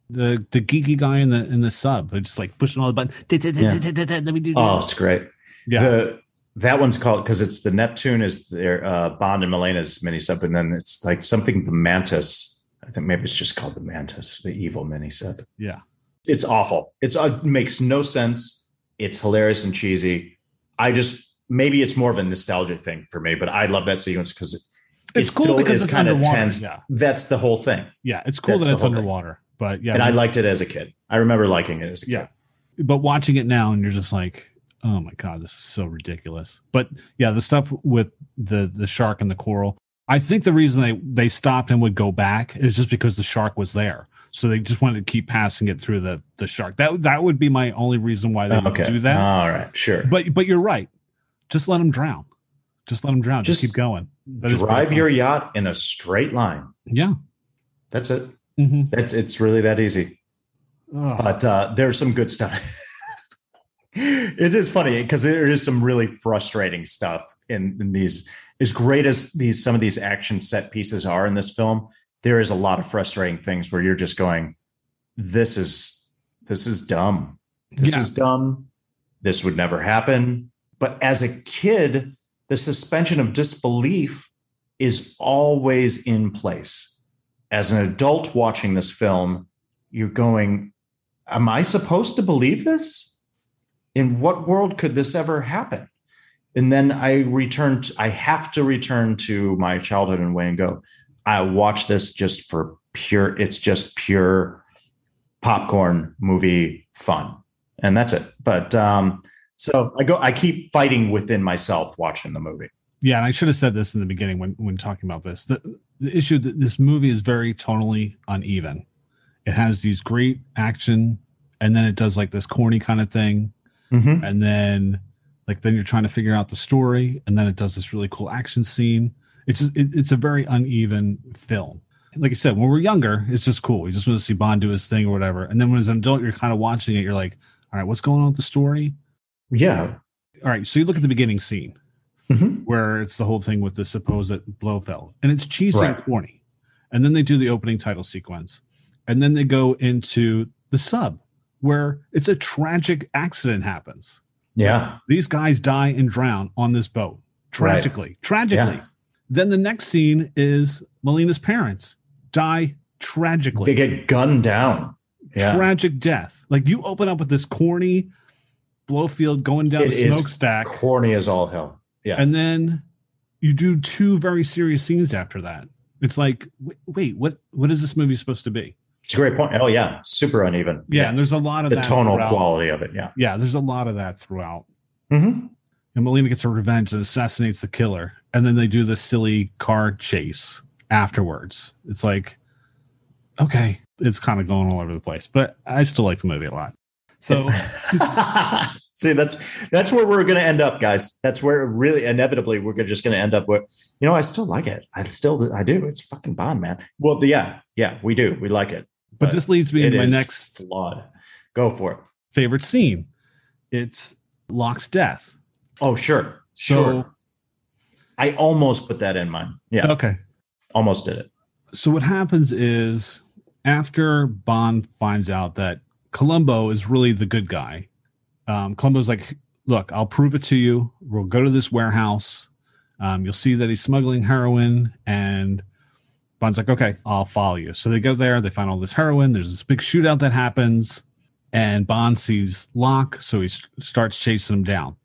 The the geeky guy in the in the sub, just like pushing all the buttons. Let me do. Oh, it's great. Yeah. The, that one's called because it's the Neptune is their uh, Bond and Melina's mini sub, and then it's like something the Mantis. I think maybe it's just called the Mantis, the evil mini sub. Yeah, it's awful. It's uh, makes no sense it's hilarious and cheesy. I just maybe it's more of a nostalgic thing for me, but I love that sequence because it, it's cool still because is kind of tense. Yeah. That's the whole thing. Yeah, it's cool That's that it's underwater. Thing. But yeah, and I liked it as a kid. I remember liking it as a yeah. kid. But watching it now, and you're just like, oh my god, this is so ridiculous. But yeah, the stuff with the the shark and the coral. I think the reason they they stopped and would go back is just because the shark was there. So they just wanted to keep passing it through the the shark. That that would be my only reason why they would okay. do that. All right, sure. but but you're right. Just let them drown. Just let them drown. Just, Just keep going. That Drive your yacht in a straight line. yeah. That's it. Hmm That's it's really that easy. But uh, there's some good stuff. it is funny because there is some really frustrating stuff in, in these. As great as these some of these action set pieces are in this film, there is a lot of frustrating things where you're just going, "This is this is dumb. This Yeah. is dumb. This would never happen." But as a kid, the suspension of disbelief is always in place. As an adult watching this film, you're going, Am I supposed to believe this? In what world could this ever happen? And then I return, I have to return to my childhood and way and go, I watch this just for pure, it's just pure popcorn movie fun. And that's it. But um, so I go, I keep fighting within myself watching the movie. Yeah, and I should have said this in the beginning when when talking about this. The the issue that this movie is very tonally uneven. It has these great action, and then it does like this corny kind of thing, Mhm. and then like then you're trying to figure out the story, and then it does this really cool action scene. It's just, it, it's a very uneven film. Like I said, when we're younger, it's just cool. You just want to see Bond do his thing or whatever, and then when as an adult, you're kind of watching it. You're like, all right, what's going on with the story? Yeah. All right, so you look at the beginning scene Mhm. where it's the whole thing with the supposed Blofeld, and it's cheesy and corny. And then they do the opening title sequence, and then they go into the sub where it's a tragic accident happens. Yeah. These guys die and drown on this boat tragically, tragically. Yeah. Then the next scene is Melina's parents die tragically, They get gunned down. Yeah. tragic death. Like you open up with this corny Blofeld going down It a smokestack. Corny as all hell. Yeah. and then you do two very serious scenes after that. It's like, wait, what? What is this movie supposed to be? It's a great point. Oh yeah, super uneven. Yeah, and there's a lot of the tonal throughout. quality of it. Yeah. Yeah, there's a lot of that throughout. Mm-hmm. And Melina gets her revenge and assassinates the killer, and then they do the silly car chase afterwards. It's like, okay, it's kind of going all over the place, but I still like the movie a lot. So See, that's that's where we're going to end up, guys. That's where really inevitably we're gonna- just going to end up with. You know, I still like it. I still I do. It's fucking Bond, man. Well, yeah, yeah, we do. We like it. but this leads me to my next flawed. Go for it. favorite scene. It's Locke's death. Oh, sure, So sure. I almost put that in mine. Yeah, okay, almost did it. so what happens is after Bond finds out that Columbo is really the good guy, um, Columbo's like, "Look, I'll prove it to you. We'll go to this warehouse. Um, you'll see that he's smuggling heroin." And Bond's like, "Okay, I'll follow you." So they go there. They find all this heroin. There's this big shootout that happens, and Bond sees Locke, so he s- starts chasing him down.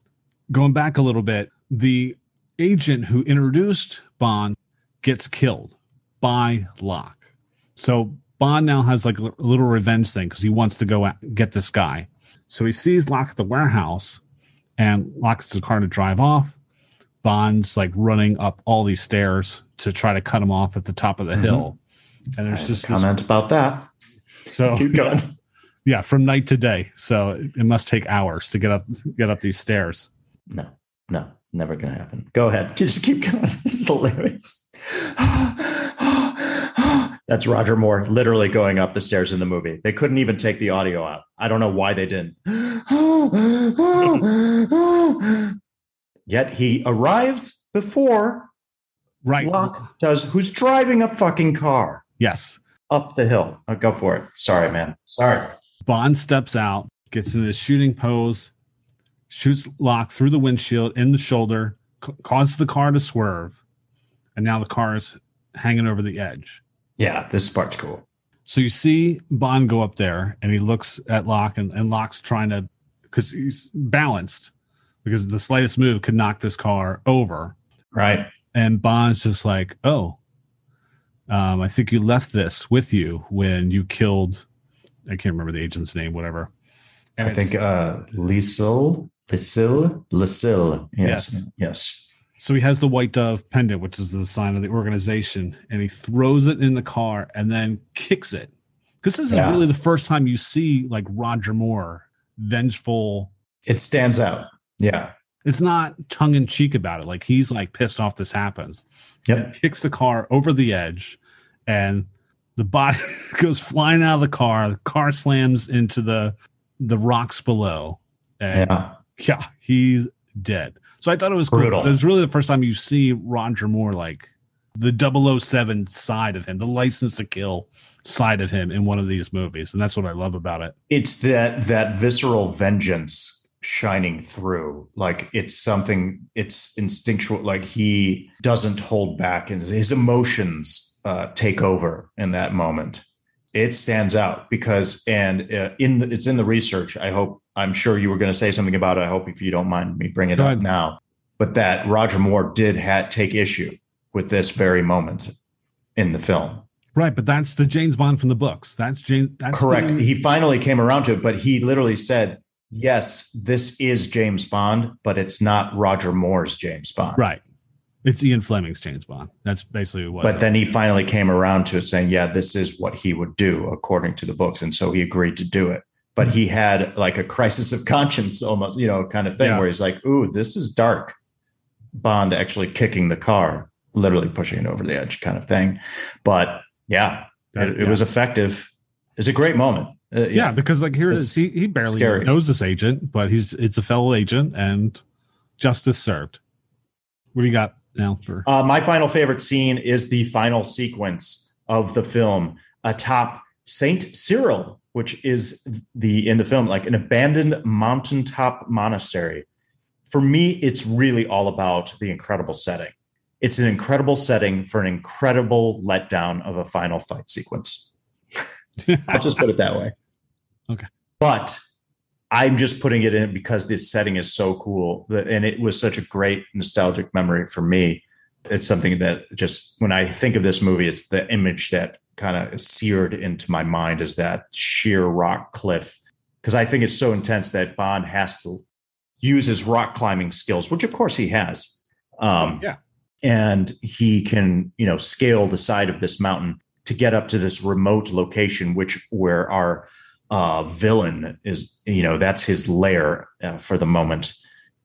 Going back a little bit, the agent who introduced Bond gets killed by Locke. So Bond now has like a little revenge thing because he wants to go get this guy. So he sees Locke at the warehouse and locks the car to drive off. Bond's like running up all these stairs to try to cut him off at the top of the Mhm. hill. And there's just a this, comment about that. so Keep going. yeah, from night to day. So it must take hours to get up get up these stairs. No, no, never gonna happen. Go ahead. Just keep going. This is hilarious. That's Roger Moore literally going up the stairs in the movie. They couldn't even take the audio out. I don't know why they didn't. Yet he arrives before Right. Locke does, who's driving a fucking car Yes. up the hill. Oh, go for it. Sorry, man. Sorry. Bond steps out, gets in this shooting pose, shoots Locke through the windshield in the shoulder, ca- causes the car to swerve, and now the car is hanging over the edge. Yeah, this part's cool. So you see Bond go up there and he looks at Locke, and, and Locke's trying to, because he's balanced, because the slightest move could knock this car over. Right. And Bond's just like, oh, um, I think you left this with you when you killed, I can't remember the agent's name, whatever. And I think uh Lisl, Lisl, Lisl. Yes. Yes. Yes. So he has the white dove pendant, which is the sign of the organization, and he throws it in the car and then kicks it Because this is Yeah. really the first time you see like Roger Moore vengeful. It stands out. Yeah. It's not tongue in cheek about it. Like he's like pissed off this happens. Yep. Kicks the car over the edge and the body goes flying out of the car. The car slams into the the rocks below. And Yeah. yeah, he's dead. So I thought it was Brutal. cool. It was really the first time you see Roger Moore like the 007 side of him, the license to kill side of him in one of these movies. And that's what I love about it. It's that that visceral vengeance shining through. Like it's something it's instinctual. Like he doesn't hold back and his emotions uh, take over in that moment. It stands out because and uh, in the, it's in the research. I hope I'm sure you were going to say something about it. I hope if you don't mind me bring it Go up ahead. now. But that Roger Moore did ha- take issue with this very moment in the film. Right, but that's the James Bond from the books. That's James that's Correct. the- He finally came around to it, but he literally said, "Yes, this is James Bond, but it's not Roger Moore's James Bond." right. It's Ian Fleming's James Bond. That's basically what it was. But then he finally came around to it, saying, "Yeah, this is what he would do according to the books," and so he agreed to do it. But he had like a crisis of conscience, almost, you know, kind of thing, Yeah. where he's like, "Ooh, this is dark." Bond actually kicking the car, literally pushing it over the edge, kind of thing. But yeah, That- it, yeah. was effective. It's a great moment. Uh, yeah, because like here it is. He, he barely scary. knows this agent, but he's it's a fellow agent and justice served. What do you got now for Uh, my final favorite scene is the final sequence of the film atop Saint Cyril, which is the in the film like an abandoned mountaintop monastery. For me, it's really all about the incredible setting. It's an incredible setting for an incredible letdown of a final fight sequence. I'll just put it that way. Okay. But I'm just putting it in because this setting is so cool and it was such a great nostalgic memory for me. It's something that just when I think of this movie, it's the image that kind of seared into my mind is that sheer rock cliff. Because I think it's so intense that Bond has to use his rock climbing skills, which of course he has. Um, yeah. and he can you know scale the side of this mountain to get up to this remote location which where our uh villain is you know that's his lair uh, for the moment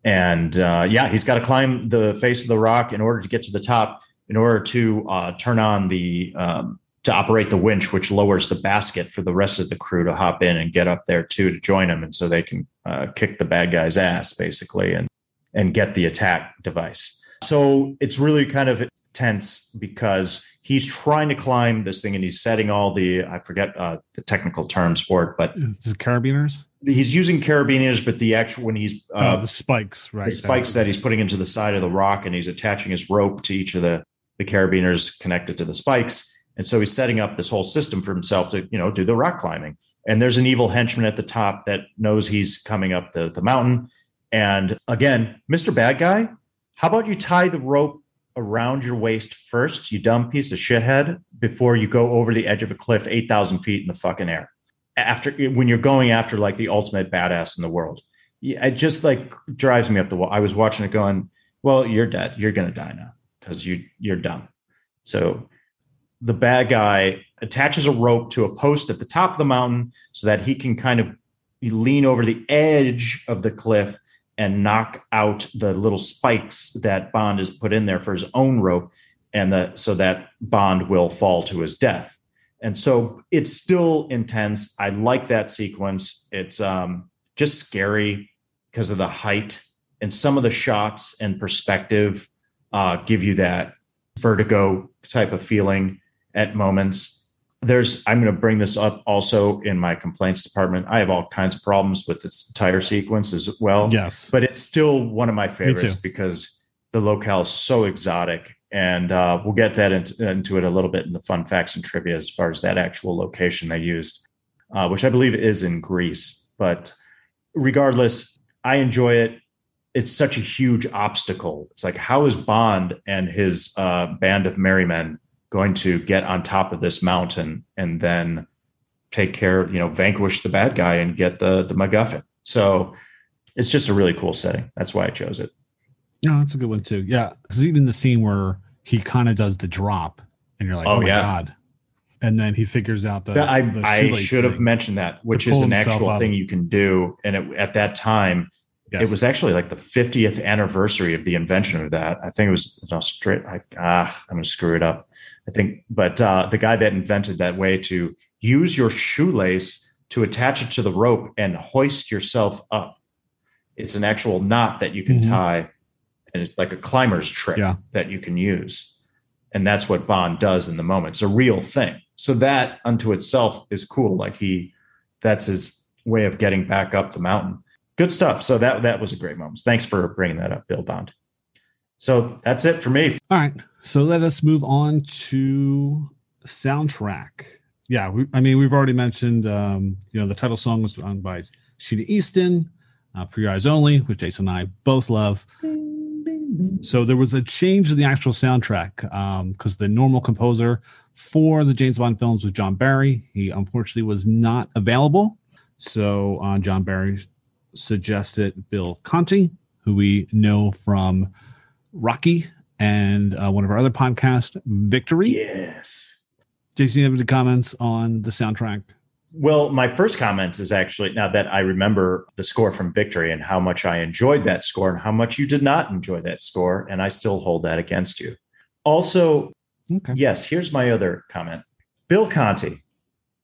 and uh yeah he's got to climb the face of the rock in order to get to the top in order to uh turn on the um to operate the winch which lowers the basket for the rest of the crew to hop in and get up there too to join them, and so they can uh, kick the bad guy's ass basically and and get the attack device so it's really kind of tense because he's trying to climb this thing and he's setting all the I forget uh, the technical terms for it, but Is it carabiners? he's using carabiners. But the actual when he's Uh, uh, the spikes, right? the spikes that he's putting into the side of the rock and he's attaching his rope to each of the the carabiners connected to the spikes and so he's setting up this whole system for himself to you know do the rock climbing and there's an evil henchman at the top that knows he's coming up the, the mountain and again mr bad guy how about you tie the rope around your waist first you dumb piece of shithead before you go over the edge of a cliff 8000 feet in the fucking air after when you're going after like the ultimate badass in the world it just like drives me up the wall. I was watching it going, well, you're dead. You're going to die now because you you're dumb. So the bad guy attaches a rope to a post at the top of the mountain so that he can kind of lean over the edge of the cliff and knock out the little spikes that Bond has put in there for his own rope, and the, so that Bond will fall to his death. And so it's still intense. I like that sequence. It's um, just scary because of the height and some of the shots and perspective uh, give you that vertigo type of feeling at moments. There's, I'm going to bring this up also in my complaints department. I have all kinds of problems with this entire sequence as well yes. but it's still one of my favorites because the locale is so exotic and uh, we'll get that into, into it a little bit in the fun facts and trivia as far as that actual location they used uh, which i believe is in greece but regardless i enjoy it it's such a huge obstacle it's like how is bond and his uh, band of merry men going to get on top of this mountain and then take care you know vanquish the bad guy and get the the macguffin so it's just a really cool setting. That's why I chose it. No, that's a good one too. Yeah, because even the scene where he kind of does the drop, and you're like, Oh, "Oh, my yeah. god!" and then he figures out the. I, the I should have mentioned that, which is an actual thing you can do. And it, at that time, Yes. it was actually like the 50th anniversary of the invention of that. I think it was an Australia. Ah, I'm going to screw it up. I think, but uh, the guy that invented that way to use your shoelace to attach it to the rope and hoist yourself up. It's an actual knot that you can Mhm. tie, and it's like a climber's trick Yeah. that you can use. And that's what Bond does in the moment. It's a real thing. So that unto itself is cool. Like he, that's his way of getting back up the mountain. Good stuff. So that that was a great moment. Thanks for bringing that up, Bill Bond. So that's it for me. All right. So let us move on to soundtrack. Yeah, we, I mean, we've already mentioned, um, you know, the title song was done by Sheena Easton, uh, For Your Eyes Only, which Jason and I both love. So there was a change in the actual soundtrack because the normal composer for the James Bond films was John Barry. He unfortunately was not available. So uh, John Barry suggested Bill Conti, who we know from Rocky and uh, one of our other podcasts, Victory. Yes. Jason, you have any comments on the soundtrack? Well, my first comment is actually now that I remember the score from Victory and how much I enjoyed that score and how much you did not enjoy that score, and I still hold that against you. Also, Okay. yes, here's my other comment. Bill Conti,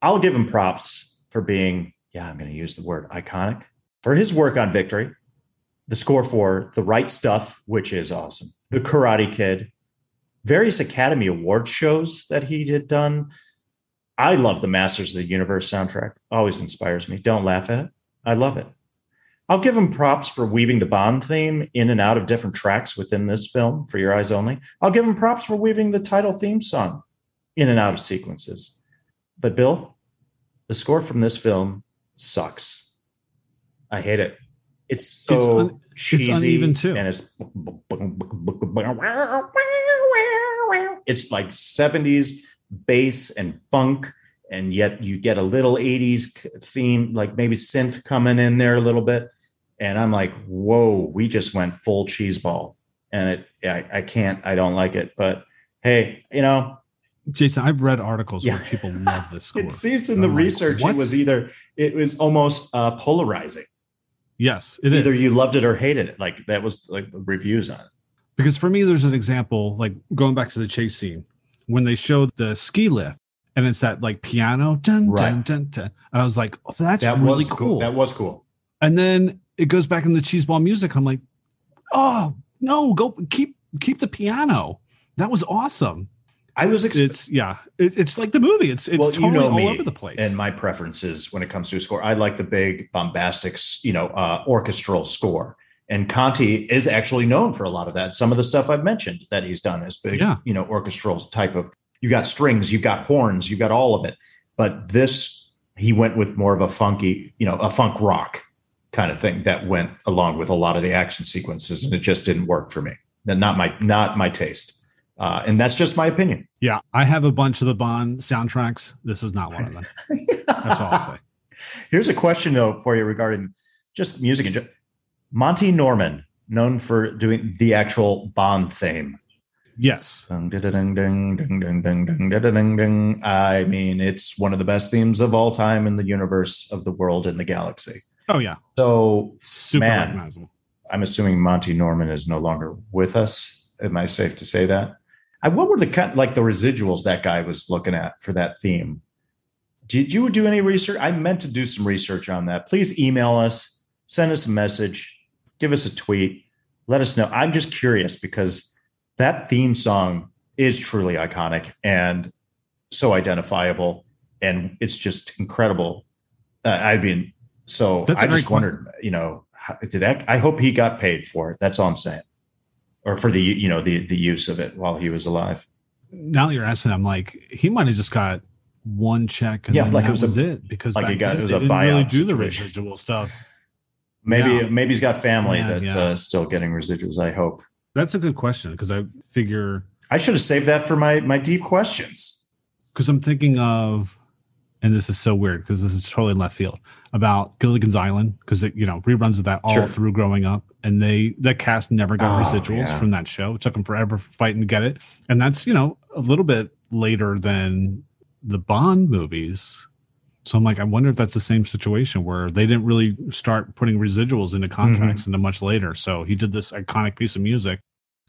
I'll give him props for being, yeah, I'm going to use the word iconic, for his work on Victory, the score for The Right Stuff, which is awesome, The Karate Kid, various Academy Award shows that he had done. I love the Masters of the Universe soundtrack. Always inspires me. Don't laugh at it. I love it. I'll give him props for weaving the Bond theme in and out of different tracks within this film, For Your Eyes Only. I'll give him props for weaving the title theme song in and out of sequences. But Bill, the score from this film sucks. I hate it. It's so It's un- cheesy uneven, too. and it's it's like 70s bass and funk and yet you get a little 80s theme like maybe synth coming in there a little bit and i'm like whoa we just went full cheese ball and it I, I can't i don't like it but hey you know Jason, I've read articles where people love this score. it seems in the I'm research what? it was either it was almost uh, polarizing yes, it is. either you loved it or hated it like that was like reviews on it Because for me, there's an example, like going back to the chase scene, when they showed the ski lift and it's that like piano, dun, dun, Right. dun, dun. And I was like, oh, that's that really was cool. that was cool and then it goes back in the cheeseball music. And I'm like, oh, no, go keep keep the piano. That was awesome. I was ex- It's, yeah, it, it's like the movie. It's, it's Well, totally all over the place. and my preferences when it comes to a score. I like the big bombastic, you know, uh, orchestral score. And Conti is actually known for a lot of that. Some of the stuff I've mentioned that he's done is big, Yeah. you know, orchestral type of. You got strings, you got horns, you got all of it. But this, he went with more of a funky, you know, a funk rock kind of thing that went along with a lot of the action sequences, and it just didn't work for me. Not my not my taste. Uh, and that's just my opinion. Yeah, I have a bunch of the Bond soundtracks. This is not one of them. That's all I'll say. Here's a question though for you regarding just music Monty Norman, known for doing the actual Bond theme. Yes. I mean, it's one of the best themes of all time in the universe of the world and the galaxy. Oh yeah. So super man. I'm assuming Monty Norman is no longer with us. Am I safe to say that? I, what were the kind like the residuals that guy was looking at for that theme? Did you do any research? I meant to do some research on that. Please email us, send us a message, give us a tweet, let us know. I'm just curious because that theme song is truly iconic and so identifiable, and it's just incredible. Uh, I mean, so That's I just wondered, you know, did that? I hope he got paid for it. That's all I'm saying, or for the you know the the use of it while he was alive. Now that you're asking, I'm like, he might have just got one check and Yeah, like it that was a- was, it because like he got- then it was a didn't really do the residual stuff. Maybe Yeah. maybe he's got family Man, that yeah. uh, still getting residuals. I hope. That's a good question because I figure I should have saved that for my my deep questions. because I'm thinking of, and this is so weird because this is totally left field about Gilligan's Island because it you know reruns of that all Sure. through growing up, and they that cast never got Oh, residuals yeah. from that show. It took them forever fighting to get it, and that's you know a little bit later than the Bond movies. So I'm like, I wonder if that's the same situation where they didn't really start putting residuals into contracts mm-hmm. until much later. So he did this iconic piece of music,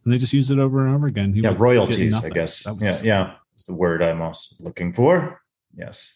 and they just used it over and over again. He yeah, royalties, I guess. Was, yeah, yeah, it's the word I'm also looking for. Yes.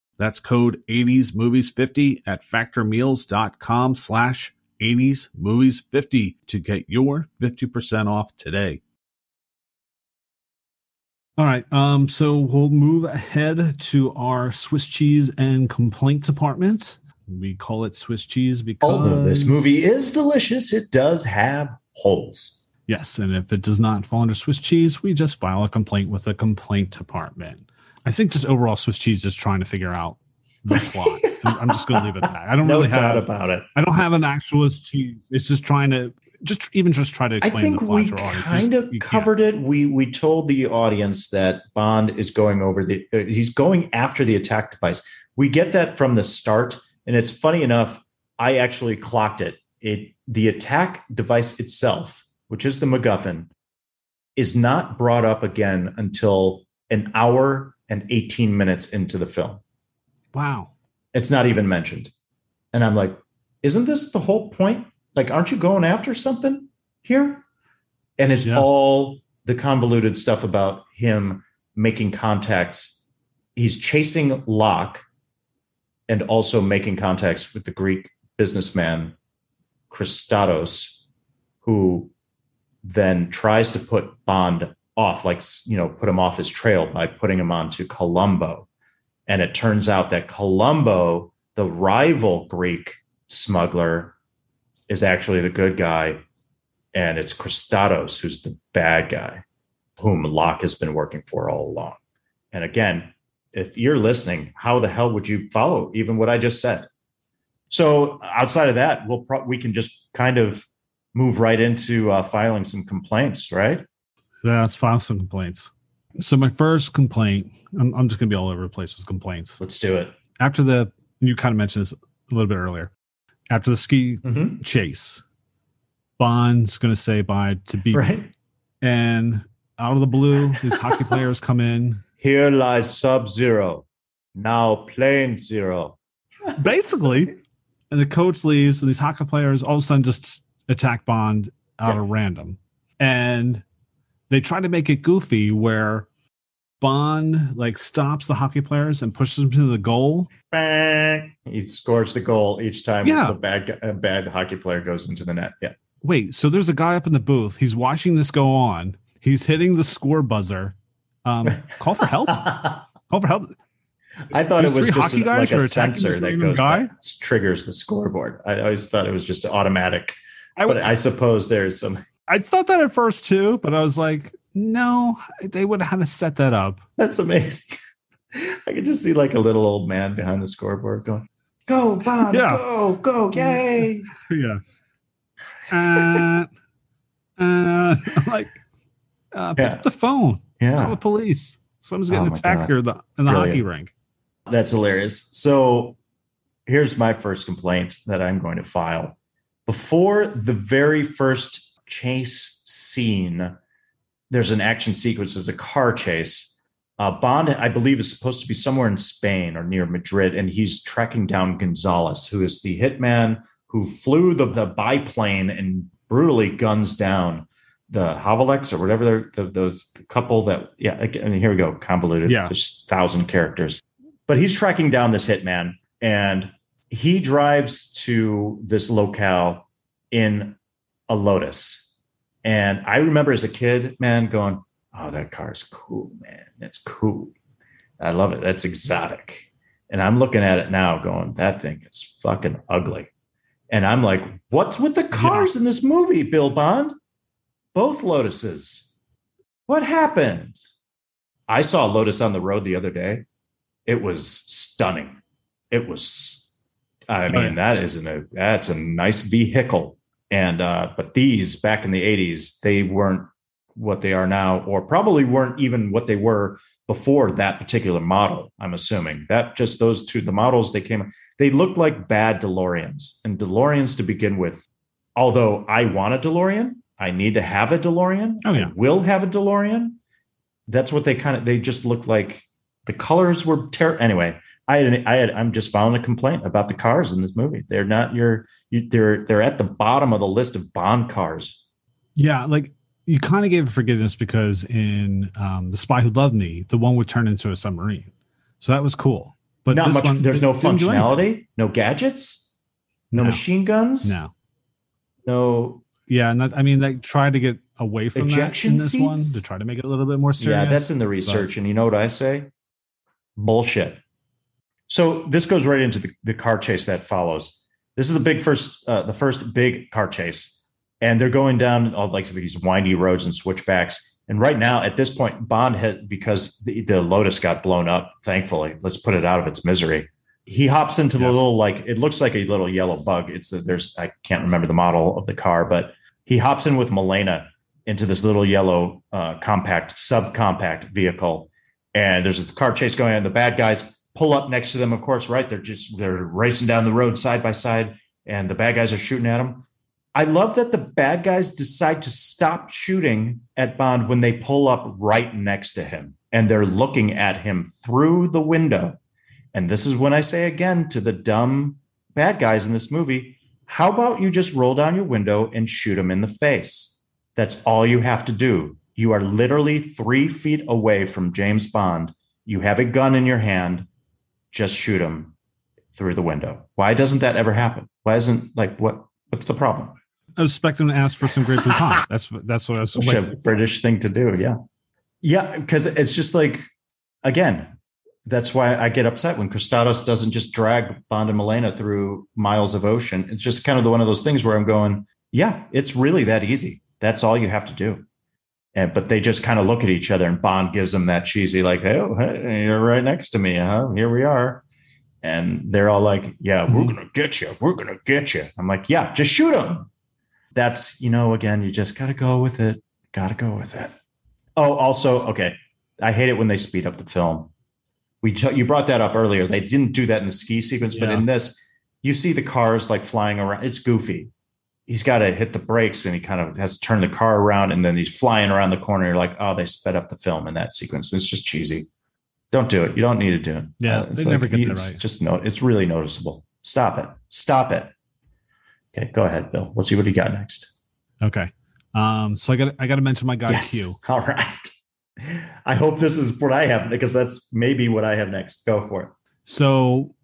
That's code 80smovies50 at factormeals.com slash 80smovies50 to get your 50% off today. All right. Um, so we'll move ahead to our Swiss cheese and complaints department. We call it Swiss cheese because although this movie is delicious, it does have holes. Yes, and if it does not fall under Swiss cheese, we just file a complaint with the complaint department. I think just overall Swiss cheese is trying to figure out the plot. I'm just going to leave it at that. I don't no really have about it. I don't have an actual cheese. It's just trying to just even just try to explain. I think we kind of covered it. We we told the audience that Bond is going over the. Uh, he's going after the attack device. We get that from the start and it's funny enough, I actually clocked it. It the attack device itself, which is the MacGuffin, is not brought up again until an hour and 18 minutes into the film. Wow. It's not even mentioned. And I'm like, isn't this the whole point? Like, aren't you going after something here? And it's yeah. all the convoluted stuff about him making contacts. He's chasing Locke and also making contacts with the Greek businessman Kristatos, who then tries to put Bond off, like you know, put him off his trail by putting him onto Columbo. And it turns out that Columbo, the rival Greek smuggler, is actually the good guy, and it's Kristatos who's the bad guy, whom Locke has been working for all along. And again, if you're listening, how the hell would you follow even what I just said? So outside of that, we'll pro- we can just kind of move right into uh, filing some complaints, right? File some complaints. So my first complaint, I'm, I'm just going to be all over the place with complaints. Let's do it. After the, you kind of mentioned this a little bit earlier. After the ski mm-hmm. chase, Bond's going to say bye to B. Right. And out of the blue, these hockey players come in here lies Sub Zero, now Plane Zero. Basically. And the coach leaves, and these hockey players all of a sudden just attack Bond out yeah. of random. And they try to make it goofy where Bond like stops the hockey players and pushes them to the goal. Bang. He scores the goal each time yeah. the bad a bad hockey player goes into the net. Yeah. Wait, so there's a guy up in the booth. He's watching this go on. He's hitting the score buzzer um, call for help. call for help. I thought it was just a, like a sensor that goes guy? triggers the scoreboard. I always thought it was just automatic. I but I suppose there's some. I thought that at first too, but I was like, no, they would have had to set that up. That's amazing. I could just see like a little old man behind the scoreboard going, "Go, Bob! Yeah. Go, go! Yay!" yeah. Uh, uh, like, uh, pick yeah. up the phone. Yeah. Call the police. Someone's getting oh attacked God. here in the, in the hockey rink. That's hilarious. So here's my first complaint that I'm going to file. Before the very first chase scene, there's an action sequence, there's a car chase. Uh, Bond, I believe, is supposed to be somewhere in Spain or near Madrid, and he's tracking down Gonzalez, who is the hitman who flew the, the biplane and brutally guns down the Havelocks or whatever the, those the couple that yeah mean here we go convoluted yeah just thousand characters but he's tracking down this hitman and he drives to this locale in a Lotus. And I remember as a kid, man, going, Oh, that car is cool, man. That's cool. I love it. That's exotic. And I'm looking at it now going, that thing is fucking ugly. And I'm like, what's with the cars yeah. in this movie, Bill Bond? Both Lotuses. What happened? I saw a Lotus on the road the other day. It was stunning. It was, I oh, mean, oh, yeah. that isn't a, that's a nice vehicle. And, uh, but these back in the 80s, they weren't what they are now, or probably weren't even what they were before that particular model. I'm assuming that just those two, the models they came, they looked like bad DeLoreans. And DeLoreans to begin with, although I want a DeLorean, I need to have a DeLorean. Oh, yeah. I will have a DeLorean. That's what they kind of, they just looked like the colors were terrible. Anyway, I had, I had, I'm just filing a complaint about the cars in this movie. They're not your, you, they're, they're at the bottom of the list of Bond cars. Yeah. Like you kind of gave forgiveness because in um, the Spy Who Loved Me, the one would turn into a submarine, so that was cool. But not much. One, there's no functionality, no gadgets, no, no, machine guns, no, no. Yeah, and that, I mean, they tried to get away from Ejection that in this seats? one to try to make it a little bit more serious. Yeah, that's in the research, but, and you know what I say? Bullshit. So this goes right into the, the car chase that follows. This is the big first, uh, the first big car chase and they're going down all like these windy roads and switchbacks. And right now, at this point, Bond had because the, the Lotus got blown up. Thankfully, let's put it out of its misery. He hops into the little like it looks like a little yellow bug. It's a, there's I can't remember the model of the car, but he hops in with Melina into this little yellow uh, compact subcompact vehicle, and there's a car chase going on. The bad guys pull up next to them. Of course, right? They're just they're racing down the road side by side, and the bad guys are shooting at them I love that the bad guys decide to stop shooting at Bond when they pull up right next to him and they're looking at him through the window. And this is when I say again to the dumb bad guys in this movie, how about you just roll down your window and shoot him in the face? That's all you have to do. You are literally three feet away from James Bond. You have a gun in your hand. Just shoot him through the window. Why doesn't that ever happen? Why isn't like what? What's the problem? I was expecting to ask for some Grey Poupon. That's that's what I was. Such a British thing to do. Yeah, yeah, because it's just like again, that's why I get upset when Kristatos doesn't just drag Bond and Melina through miles of ocean. It's just kind of the, one of those things where I'm going, yeah, it's really that easy. That's all you have to do. And but they just kind of look at each other, and Bond gives them that cheesy, like, "Hey, oh, hey you're right next to me, huh? Here we are." And they're all like, "Yeah, mm-hmm. we're gonna get you. We're gonna get you." I'm like, "Yeah, just shoot him." that's you know again you just got to go with it got to go with it oh also okay i hate it when they speed up the film we you brought that up earlier they didn't do that in the ski sequence yeah. but in this you see the cars like flying around it's goofy he's got to hit the brakes and he kind of has to turn the car around and then he's flying around the corner you're like oh they sped up the film in that sequence it's just cheesy don't do it you don't need to do it yeah uh, they like, never get that right just no it's really noticeable stop it stop it Okay, go ahead, Bill. Let's see what you got next. Okay. Um, so I got I got to mention my guy yes. Q. All right. I hope this is what I have because that's maybe what I have next. Go for it. So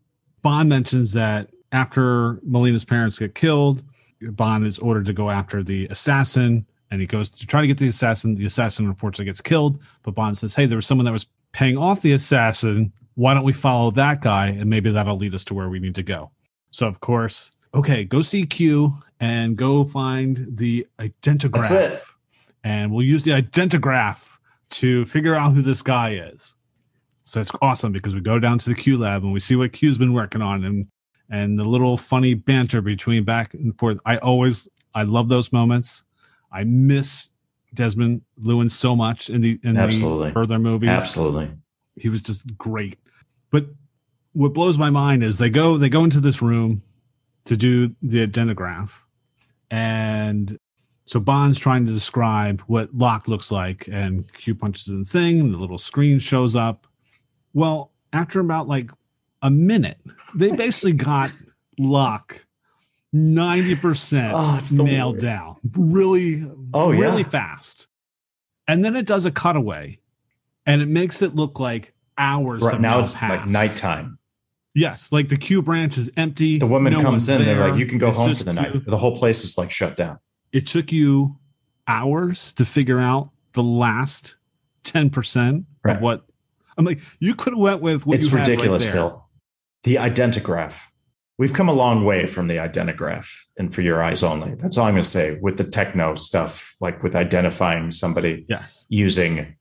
Bond mentions that after Melina's parents get killed, Bond is ordered to go after the assassin, and he goes to try to get the assassin. The assassin unfortunately gets killed, but Bond says, "Hey, there was someone that was paying off the assassin. Why don't we follow that guy, and maybe that'll lead us to where we need to go." So of course, okay, go see Q and go find the identigraph. And we'll use the identigraph to figure out who this guy is. So it's awesome because we go down to the Q lab and we see what Q's been working on and and the little funny banter between back and forth. I always I love those moments. I miss Desmond Llewellyn so much in the in Absolutely. the further movies. Absolutely. He was just great. But what blows my mind is they go they go into this room to do the identigraph. And so Bond's trying to describe what Locke looks like, and Q punches in the thing, and the little screen shows up. Well, after about like a minute, they basically got Locke 90% oh, nailed down really, oh, really yeah. fast. And then it does a cutaway and it makes it look like hours. Right now it's passed. like nighttime. Yes, like the Q branch is empty. The woman no comes in, they're like, you can go it's home for the night. The whole place is like shut down. It took you hours to figure out the last 10% Right. of what I'm like, you could have went with what it's you had right ridiculous, there. Bill. The identigraph. We've come a long way from the identigraph and for your eyes only. That's all I'm going to say with the techno stuff, like with identifying somebody Yes. using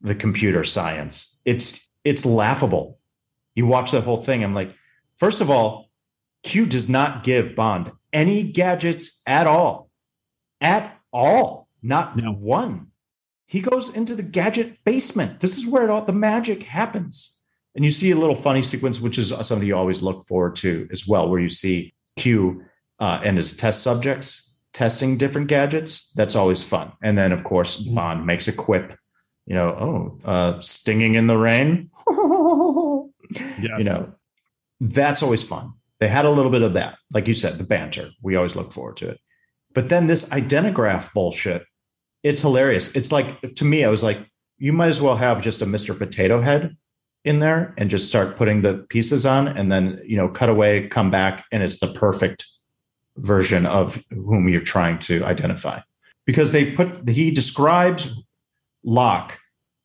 the computer science. It's it's laughable. You watch the whole thing. I'm like, first of all, Q does not give Bond any gadgets at all. At all. Not No. one. He goes into the gadget basement. This is where it all the magic happens. And you see a little funny sequence, which is something you always look forward to as well, where you see Q uh, and his test subjects testing different gadgets. That's always fun. And then, of course, Mhm. Bond makes a quip, you know, oh, uh, stinging in the rain. Yes. You know, that's always fun. They had a little bit of that. Like you said, the banter. We always look forward to it. But then this identigraph bullshit, it's hilarious. It's like, to me, I was like, you might as well have just a Mr. Potato Head in there and just start putting the pieces on and then, you know, cut away, come back, and it's the perfect version of whom you're trying to identify. Because they put, he describes Locke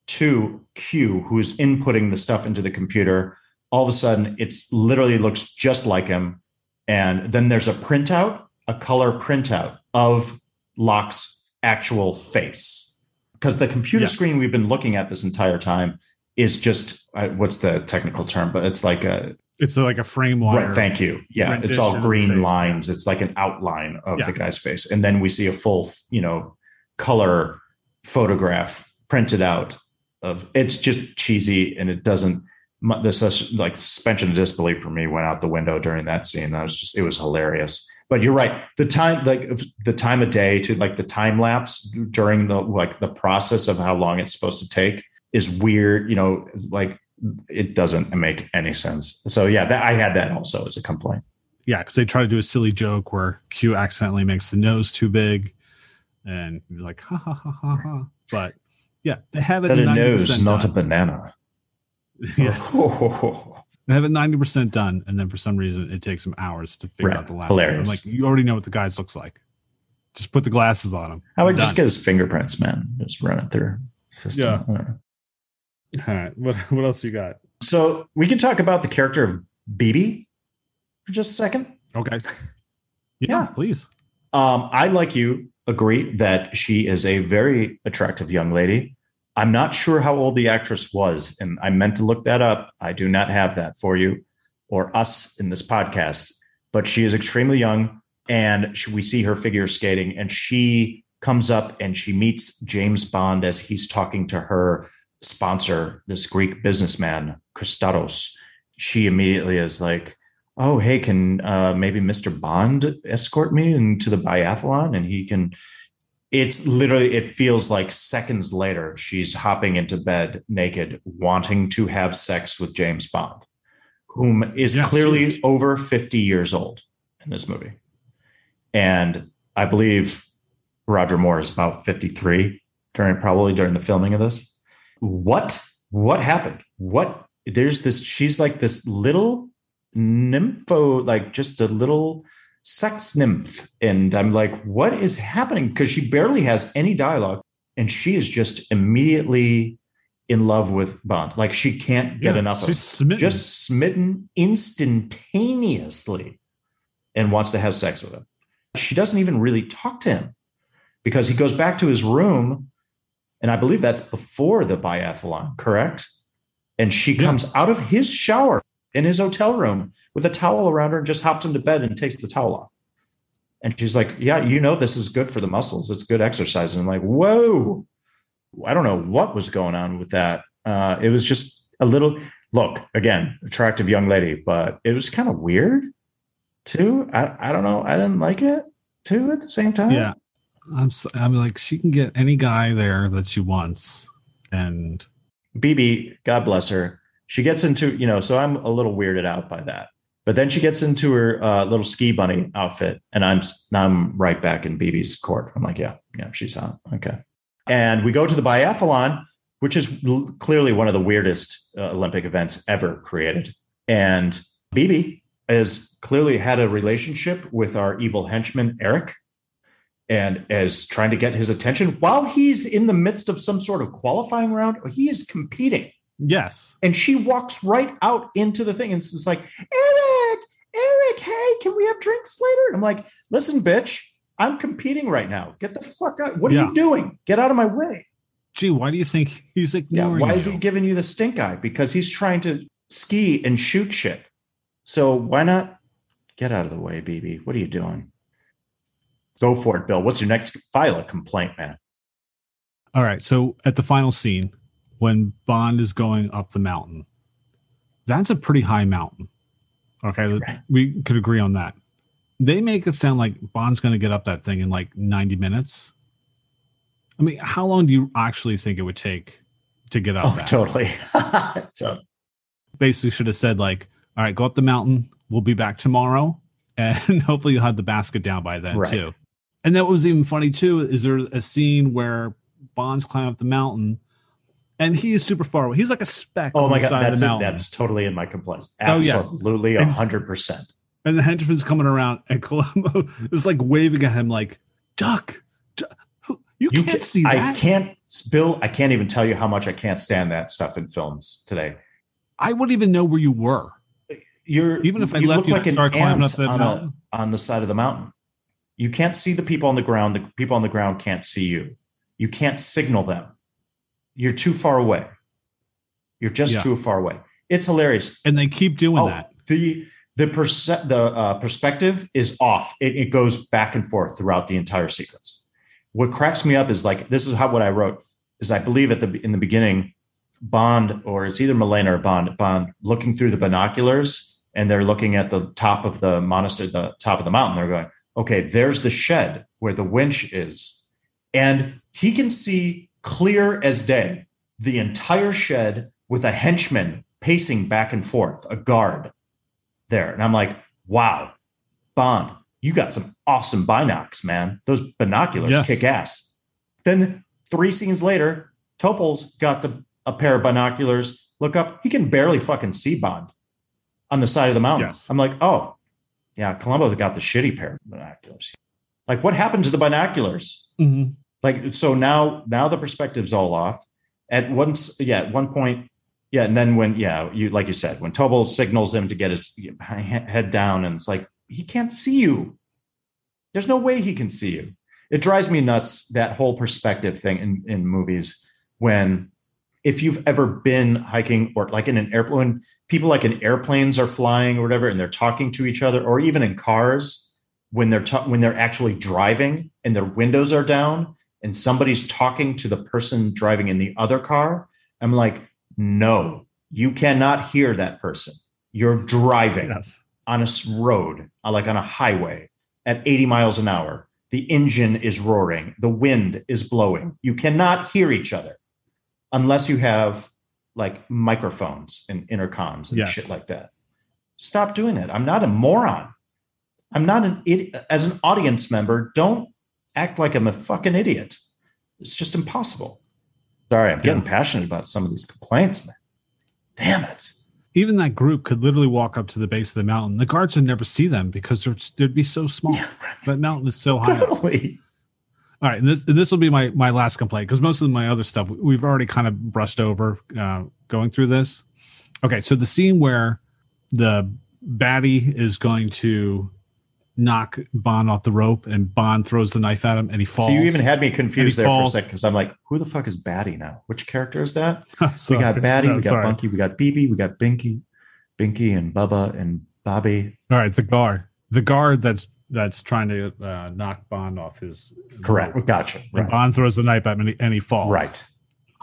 to Q, who's inputting the stuff into the computer. All of a sudden, it's literally looks just like him. And then there's a printout, a color printout of Locke's actual face. Because the computer Yes. screen we've been looking at this entire time is just uh, what's the technical term? But it's like a It's like a frame wire. Right. Thank you. Yeah. It's all green lines. It's like an outline of Yeah. the guy's face. And then we see a full, you know, color photograph printed out of it's just cheesy and it doesn't sus- like suspension of disbelief for me went out the window during that scene. That was just it was hilarious. But you're right. The time like the time of day to like the time lapse during the like the process of how long it's supposed to take is weird, you know, like it doesn't make any sense. So yeah, that I had that also as a complaint. Yeah, because they try to do a silly joke where Q accidentally makes the nose too big, and you're like, ha ha ha ha ha. But yeah, they have it That a 90% nose, not a banana. yes, they have it ninety percent done, and then for some reason it takes them hours to figure Right. out the last. Hilarious. One. I'm like, you already know what the guys looks like. Just put the glasses on him. I would just get his fingerprints, man. Just run it through system. Yeah. All right, what what else you got? So we can talk about the character of Bibi for just a second. Okay. Yeah, Yeah. please. Um, I, like you, agree that she is a very attractive young lady. I'm not sure how old the actress was, and I meant to look that up. I do not have that for you or us in this podcast, but she is extremely young, and she, we see her figure skating, and she comes up and she meets James Bond as he's talking to her sponsor, this Greek businessman, Kristatos. She immediately is like, oh hey can uh, maybe mr bond escort me into the biathlon? And he can it's literally it feels like seconds later she's hopping into bed naked wanting to have sex with james bond whom is Yeah, clearly she's- over 50 years old in this movie. And i believe roger moore is about 53 during probably during the filming of this what what happened what there's this she's like this little nympho like just a little sex nymph and i'm like what is happening because she barely has any dialogue and she is just immediately in love with bond like she can't get Yeah, enough of smitten. just smitten instantaneously and wants to have sex with him. She doesn't even really talk to him because he goes back to his room. And I believe that's before the biathlon, correct? And she Yeah. comes out of his shower in his hotel room with a towel around her and just hops into bed and takes the towel off. And she's like, Yeah, you know, this is good for the muscles. It's good exercise. And I'm like, Whoa. I don't know what was going on with that. Uh, it was just a little look again, attractive young lady, but it was kind of weird too. I, I don't know. I didn't like it too at the same time. yeah. I'm s- I'm like she can get any guy there that she wants, and Bibi, God bless her. She gets into, you know, so I'm a little weirded out by that. But then she gets into her uh, little ski bunny outfit, and I'm I'm right back in Bibi's court. I'm like, yeah, yeah, she's on. Okay. And we go to the biathlon, which is l- clearly one of the weirdest uh, Olympic events ever created. And Bibi has clearly had a relationship with our evil henchman, Eric, and as trying to get his attention while he's in the midst of some sort of qualifying round. He is competing. Yes. And she walks right out into the thing and it's like, Eric, Eric, hey, can we have drinks later? And I'm like, listen, bitch, I'm competing right now. Get the fuck out. What are Yeah. you doing? Get out of my way. Gee, why do you think he's Yeah. ignoring Why is he giving you the stink eye? Because he's trying to ski and shoot shit. So why not get out of the way, Bibi? What are you doing? Go for it, Bill. What's your next file a complaint, man? All right. So at the final scene, when Bond is going up the mountain, that's a pretty high mountain. Okay. Right. We could agree on that. They make it sound like Bond's going to get up that thing in like 90 minutes. I mean, how long do you actually think it would take to get up Oh, that? totally. so Basically, should have said, like, all right, go up the mountain. We'll be back tomorrow. And hopefully you'll have the basket down by then, Right. too. And that was even funny, too. Is there a scene where Bond's climbing up the mountain and he's super far away? He's like a speck oh on my the god, side of that's the it. mountain. That's totally in my complaints. Oh. Absolutely, hundred percent. and the henchman's coming around, and Columbo is like waving at him, like, Duck, duck you, You can't can, see that. I can't, Bill. I can't even tell you how much I can't stand that stuff in films today. I wouldn't even know where you were. You're Even if I you left you like start climbing up the on, mountain. A, on the side of the mountain. You can't see the people on the ground. The people on the ground can't see you. You can't signal them. You're too far away. You're just Yeah. too far away. It's hilarious. And they keep doing Oh, that. the the perce- the uh, perspective is off. It, it goes back and forth throughout the entire sequence. What cracks me up is like this is how what I wrote is I believe at the in the beginning, Bond or it's either Melina or Bond Bond looking through the binoculars and they're looking at the top of the monastery, the top of the mountain. They're going, okay, there's the shed where the winch is, and he can see clear as day the entire shed with a henchman pacing back and forth, a guard there. And I'm like, wow, Bond, you got some awesome binocs, man. Those binoculars Yes. kick ass. Then three scenes later, Topol's got the a pair of binoculars. Look up, he can barely fucking see Bond on the side of the mountain. Yes. I'm like, oh, yeah, Columbo got the shitty pair of binoculars. Like, what happened to the binoculars? Mhm. like so now now the perspective's all off at once yeah at one point yeah and then when yeah you like you said when Topol signals him to get his head down and it's like he can't see you there's no way he can see you it drives me nuts that whole perspective thing in in movies when if you've ever been hiking or like in an airplane people like in airplanes are flying or whatever and they're talking to each other or even in cars when they're ta- when they're actually driving and their windows are down and somebody's talking to the person driving in the other car i'm like no you cannot hear that person. You're driving Yes. on a road uh, like on a highway at 80 miles an hour. The engine is roaring. The wind is blowing. You cannot hear each other unless you have like microphones and intercoms and Yes. shit like that stop doing that i'm not a moron i'm not an idiot as an audience member don't act like i'm a fucking idiot it's just impossible sorry i'm getting Yeah. passionate about some of these complaints man damn it Even that group could literally walk up to the base of the mountain. The guards would never see them because they're, they'd be so small. That mountain is so high. up. All right, and this this will be my my last complaint because most of my other stuff we've already kind of brushed over uh, going through this. Okay, so the scene where the baddie is going to knock Bond off the rope and Bond throws the knife at him and he falls. So you even had me confused he there for a falls. second because I'm like, who the fuck is Batty now? Which character is that? We got Batty, No, we got sorry. Bunky, we got Bibi, we got Binky, Binky and Bubba and Bobby. All right, the guard, the guard that's that's trying to uh, knock Bond off his Correct. rope. Gotcha. And Right. Bond throws the knife at him and he, falls. Right.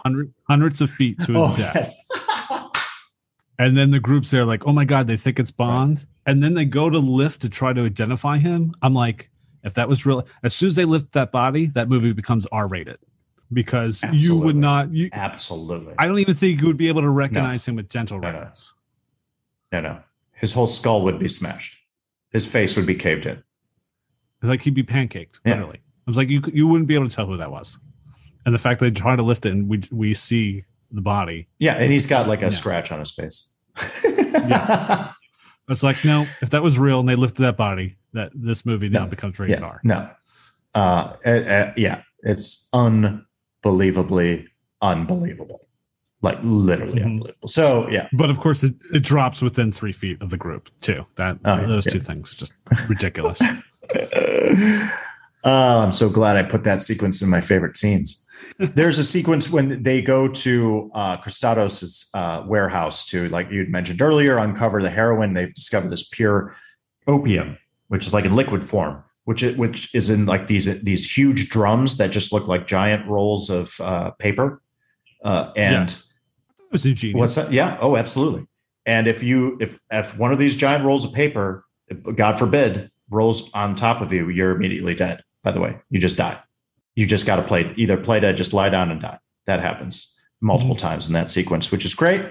Hundred, hundreds of feet to his Oh, death. yes. And then the group's there like, oh my God, they think it's Bond. And then they go to lift to try to identify him. I'm like, if that was real, as soon as they lift that body, that movie becomes R rated because you would not, you, Absolutely. I don't even think you would be able to recognize him with dental No, no. records. no, no. His whole skull would be smashed. His face would be caved in. Like he'd be pancaked, Yeah. literally. I was like, you, you wouldn't be able to tell who that was. And the fact that they try to lift it and we, we see the body. Yeah, and he's got like a Yeah. scratch on his face. Yeah. It's like, no, if that was real and they lifted that body, that this movie now No. becomes rated yeah, R. no. Uh, uh, yeah, it's unbelievably unbelievable. Like literally Mhm. unbelievable. So yeah, But of course, it, it drops within three feet of the group too. That Oh, those yeah. two things just ridiculous. Oh, I'm so glad I put that sequence in my favorite scenes. There's a sequence when they go to uh, Kristatos' uh, warehouse to, like you'd mentioned earlier, uncover the heroin. They've discovered this pure opium, which is like in liquid form, which is, which is in like these these huge drums that just look like giant rolls of uh, paper. Uh, and Yes. It was ingenious. What's that? Yeah. Oh, absolutely. And if you if if one of these giant rolls of paper, God forbid, rolls on top of you, you're immediately dead. By the way, you just die. You just got to play either play dead, just lie down and die. That happens multiple mm-hmm. times in that sequence, which is great.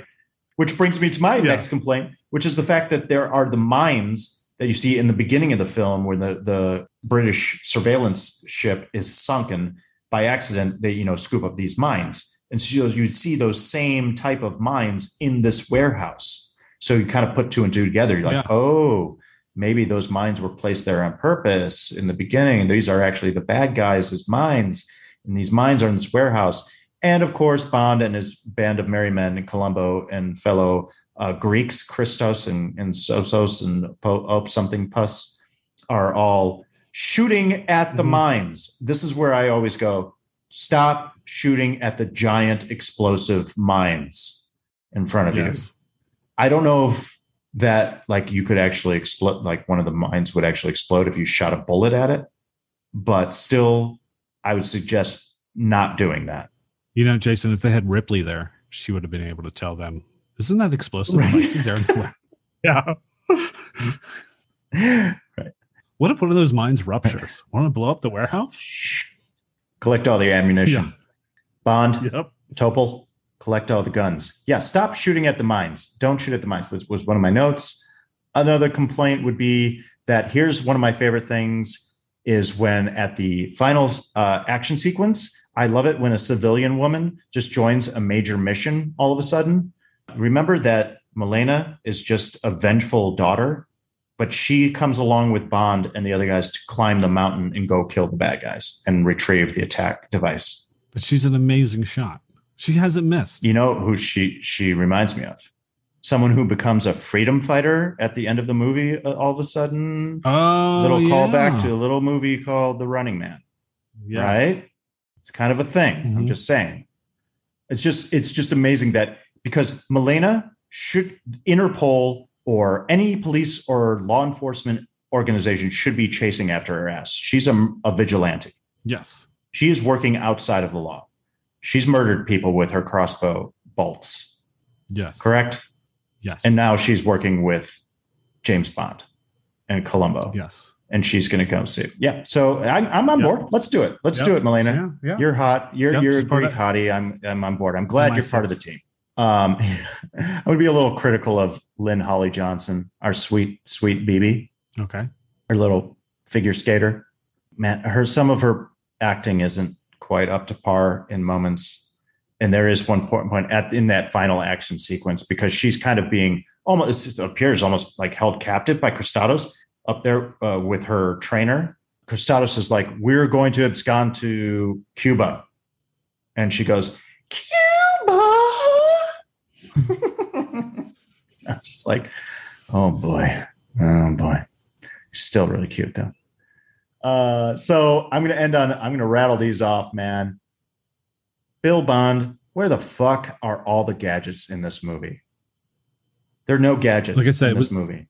Which brings me to my Yeah. next complaint, which is the fact that there are the mines that you see in the beginning of the film where the the British surveillance ship is sunken by accident. They you know scoop up these mines. And so you see those same type of mines in this warehouse. So you kind of put two and two together. You're like, Yeah. oh, maybe those mines were placed there on purpose in the beginning. These are actually the bad guys' as mines. And these mines are in this warehouse. And of course, Bond and his band of merry men and Columbo and fellow uh, Greeks, Christos and, and Sosos and Po- Op something Pus, are all shooting at the Mhm. mines. This is where I always go stop shooting at the giant explosive mines in front of you. I don't know if that like you could actually explode like one of the mines would actually explode if you shot a bullet at it, but still I would suggest not doing that. You know, Jason, if they had Ripley there, she would have been able to tell them, isn't that explosive Right. devices there? yeah. right. What if one of those mines ruptures? Want to blow up the warehouse? Collect all the ammunition. Yeah. Bond, Yep. Topol, collect all the guns. Yeah, stop shooting at the mines. Don't shoot at the mines. This was one of my notes. Another complaint would be that here's one of my favorite things is when at the final uh, action sequence, I love it when a civilian woman just joins a major mission all of a sudden. Remember that Melina is just a vengeful daughter, but she comes along with Bond and the other guys to climb the mountain and go kill the bad guys and retrieve the attack device. But she's an amazing shot. She hasn't missed. You know who she she reminds me of? Someone who becomes a freedom fighter at the end of the movie. uh, all of a sudden, Oh, little yeah. callback to a little movie called The Running Man. Yes. Right? It's kind of a thing. I'm Mhm. just saying. It's just it's just amazing that because Melina should Interpol or any police or law enforcement organization should be chasing after her ass. She's a, a vigilante. Yes. She is working outside of the law. She's murdered people with her crossbow bolts. Yes. Correct? Yes. And now she's working with James Bond and Columbo, yes. and she's going to go see. Yeah, so I'm, I'm on Yep. board. Let's do it. Let's Yep. do it, Melina. Yeah. Yeah. You're hot. You're you're a Greek hottie. I'm I'm on board. I'm glad you're part of the team. Um, I would be a little critical of Lynn Holly Johnson, our sweet sweet Bibi, okay. her little figure skater. Man, her some of her acting isn't quite up to par in moments. And there is one point, point at in that final action sequence because she's kind of being almost appears almost like held captive by Kristatos up there uh, with her trainer. Kristatos is like, "We're going to abscond to Cuba," and she goes, "Cuba." I was just like, "Oh boy, oh boy." She's still really cute though. Uh, so I'm gonna end on I'm gonna rattle these off, man. Bill Bond, where the fuck are all the gadgets in this movie? There are no gadgets Like I said, in it this was- movie.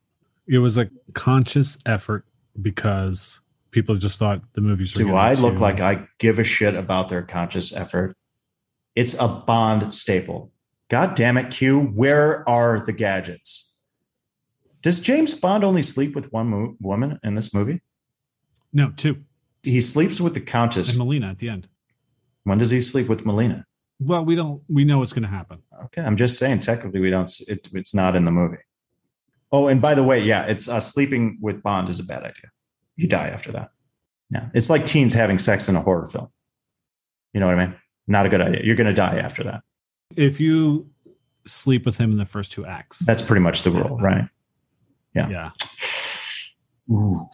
It was a conscious effort because people just thought the movies were Do I look too- like I give a shit about their conscious effort? It's a Bond staple. God damn it, Q. Where are the gadgets? Does James Bond only sleep with one mo- woman in this movie? No, two. He sleeps with the Countess. And Melina at the end. When does he sleep with Melina? Well, we don't we know what's gonna happen. Okay, I'm just saying. Technically, we don't. It, it's not in the movie. Oh, and by the way, yeah, it's uh, sleeping with Bond is a bad idea. You die after that. Yeah, it's like teens having sex in a horror film. You know what I mean? Not a good idea. You're going to die after that. If you sleep with him in the first two acts. That's pretty much the rule, right? Yeah. Yeah. Ooh.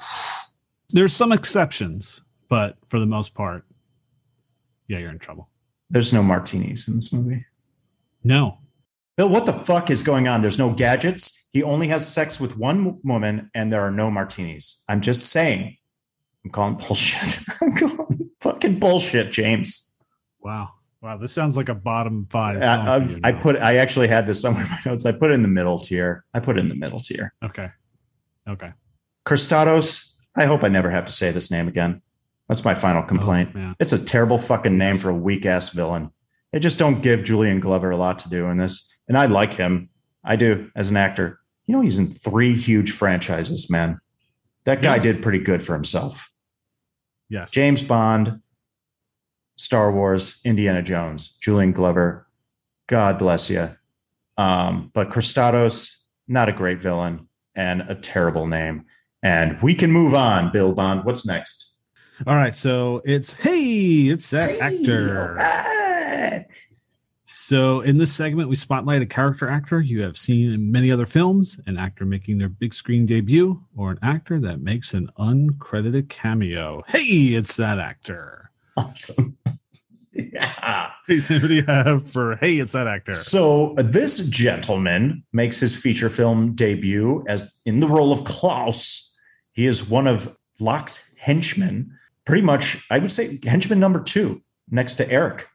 There's some exceptions, but for the most part, yeah, you're in trouble. There's no martinis in this movie. No. Bill, what the fuck is going on? There's no gadgets. He only has sex with one woman, and there are no martinis. I'm just saying. I'm calling bullshit. I'm calling fucking bullshit, James. Wow. Wow. This sounds like a bottom five. Uh, um, I, I, I put. I actually had this somewhere in my notes. I put it in the middle tier. I put it in the middle tier. Okay. Okay. Kristatos. I hope I never have to say this name again. That's my final complaint. Oh. It's a terrible fucking name for a weak ass villain. They just don't give Julian Glover a lot to do in this. And I like him. I do as an actor. You know, he's in three huge franchises, man. That guy Yes. did pretty good for himself. Yes. James Bond, Star Wars, Indiana Jones, Julian Glover. God bless you. Um, but Kristatos, not a great villain and a terrible name. And we can move on, Bill Bond. What's next? All right. So it's, hey, it's that actor. actor. So, in this segment, we spotlight a character actor you have seen in many other films, an actor making their big screen debut, or an actor that makes an uncredited cameo. Hey, it's that actor. Awesome. yeah. Hey, Sam, what do you have for Hey, it's that actor? So uh, this gentleman makes his feature film debut as in the role of Klaus. He is one of Locke's henchmen, pretty much, I would say, henchman number two, next to Eric.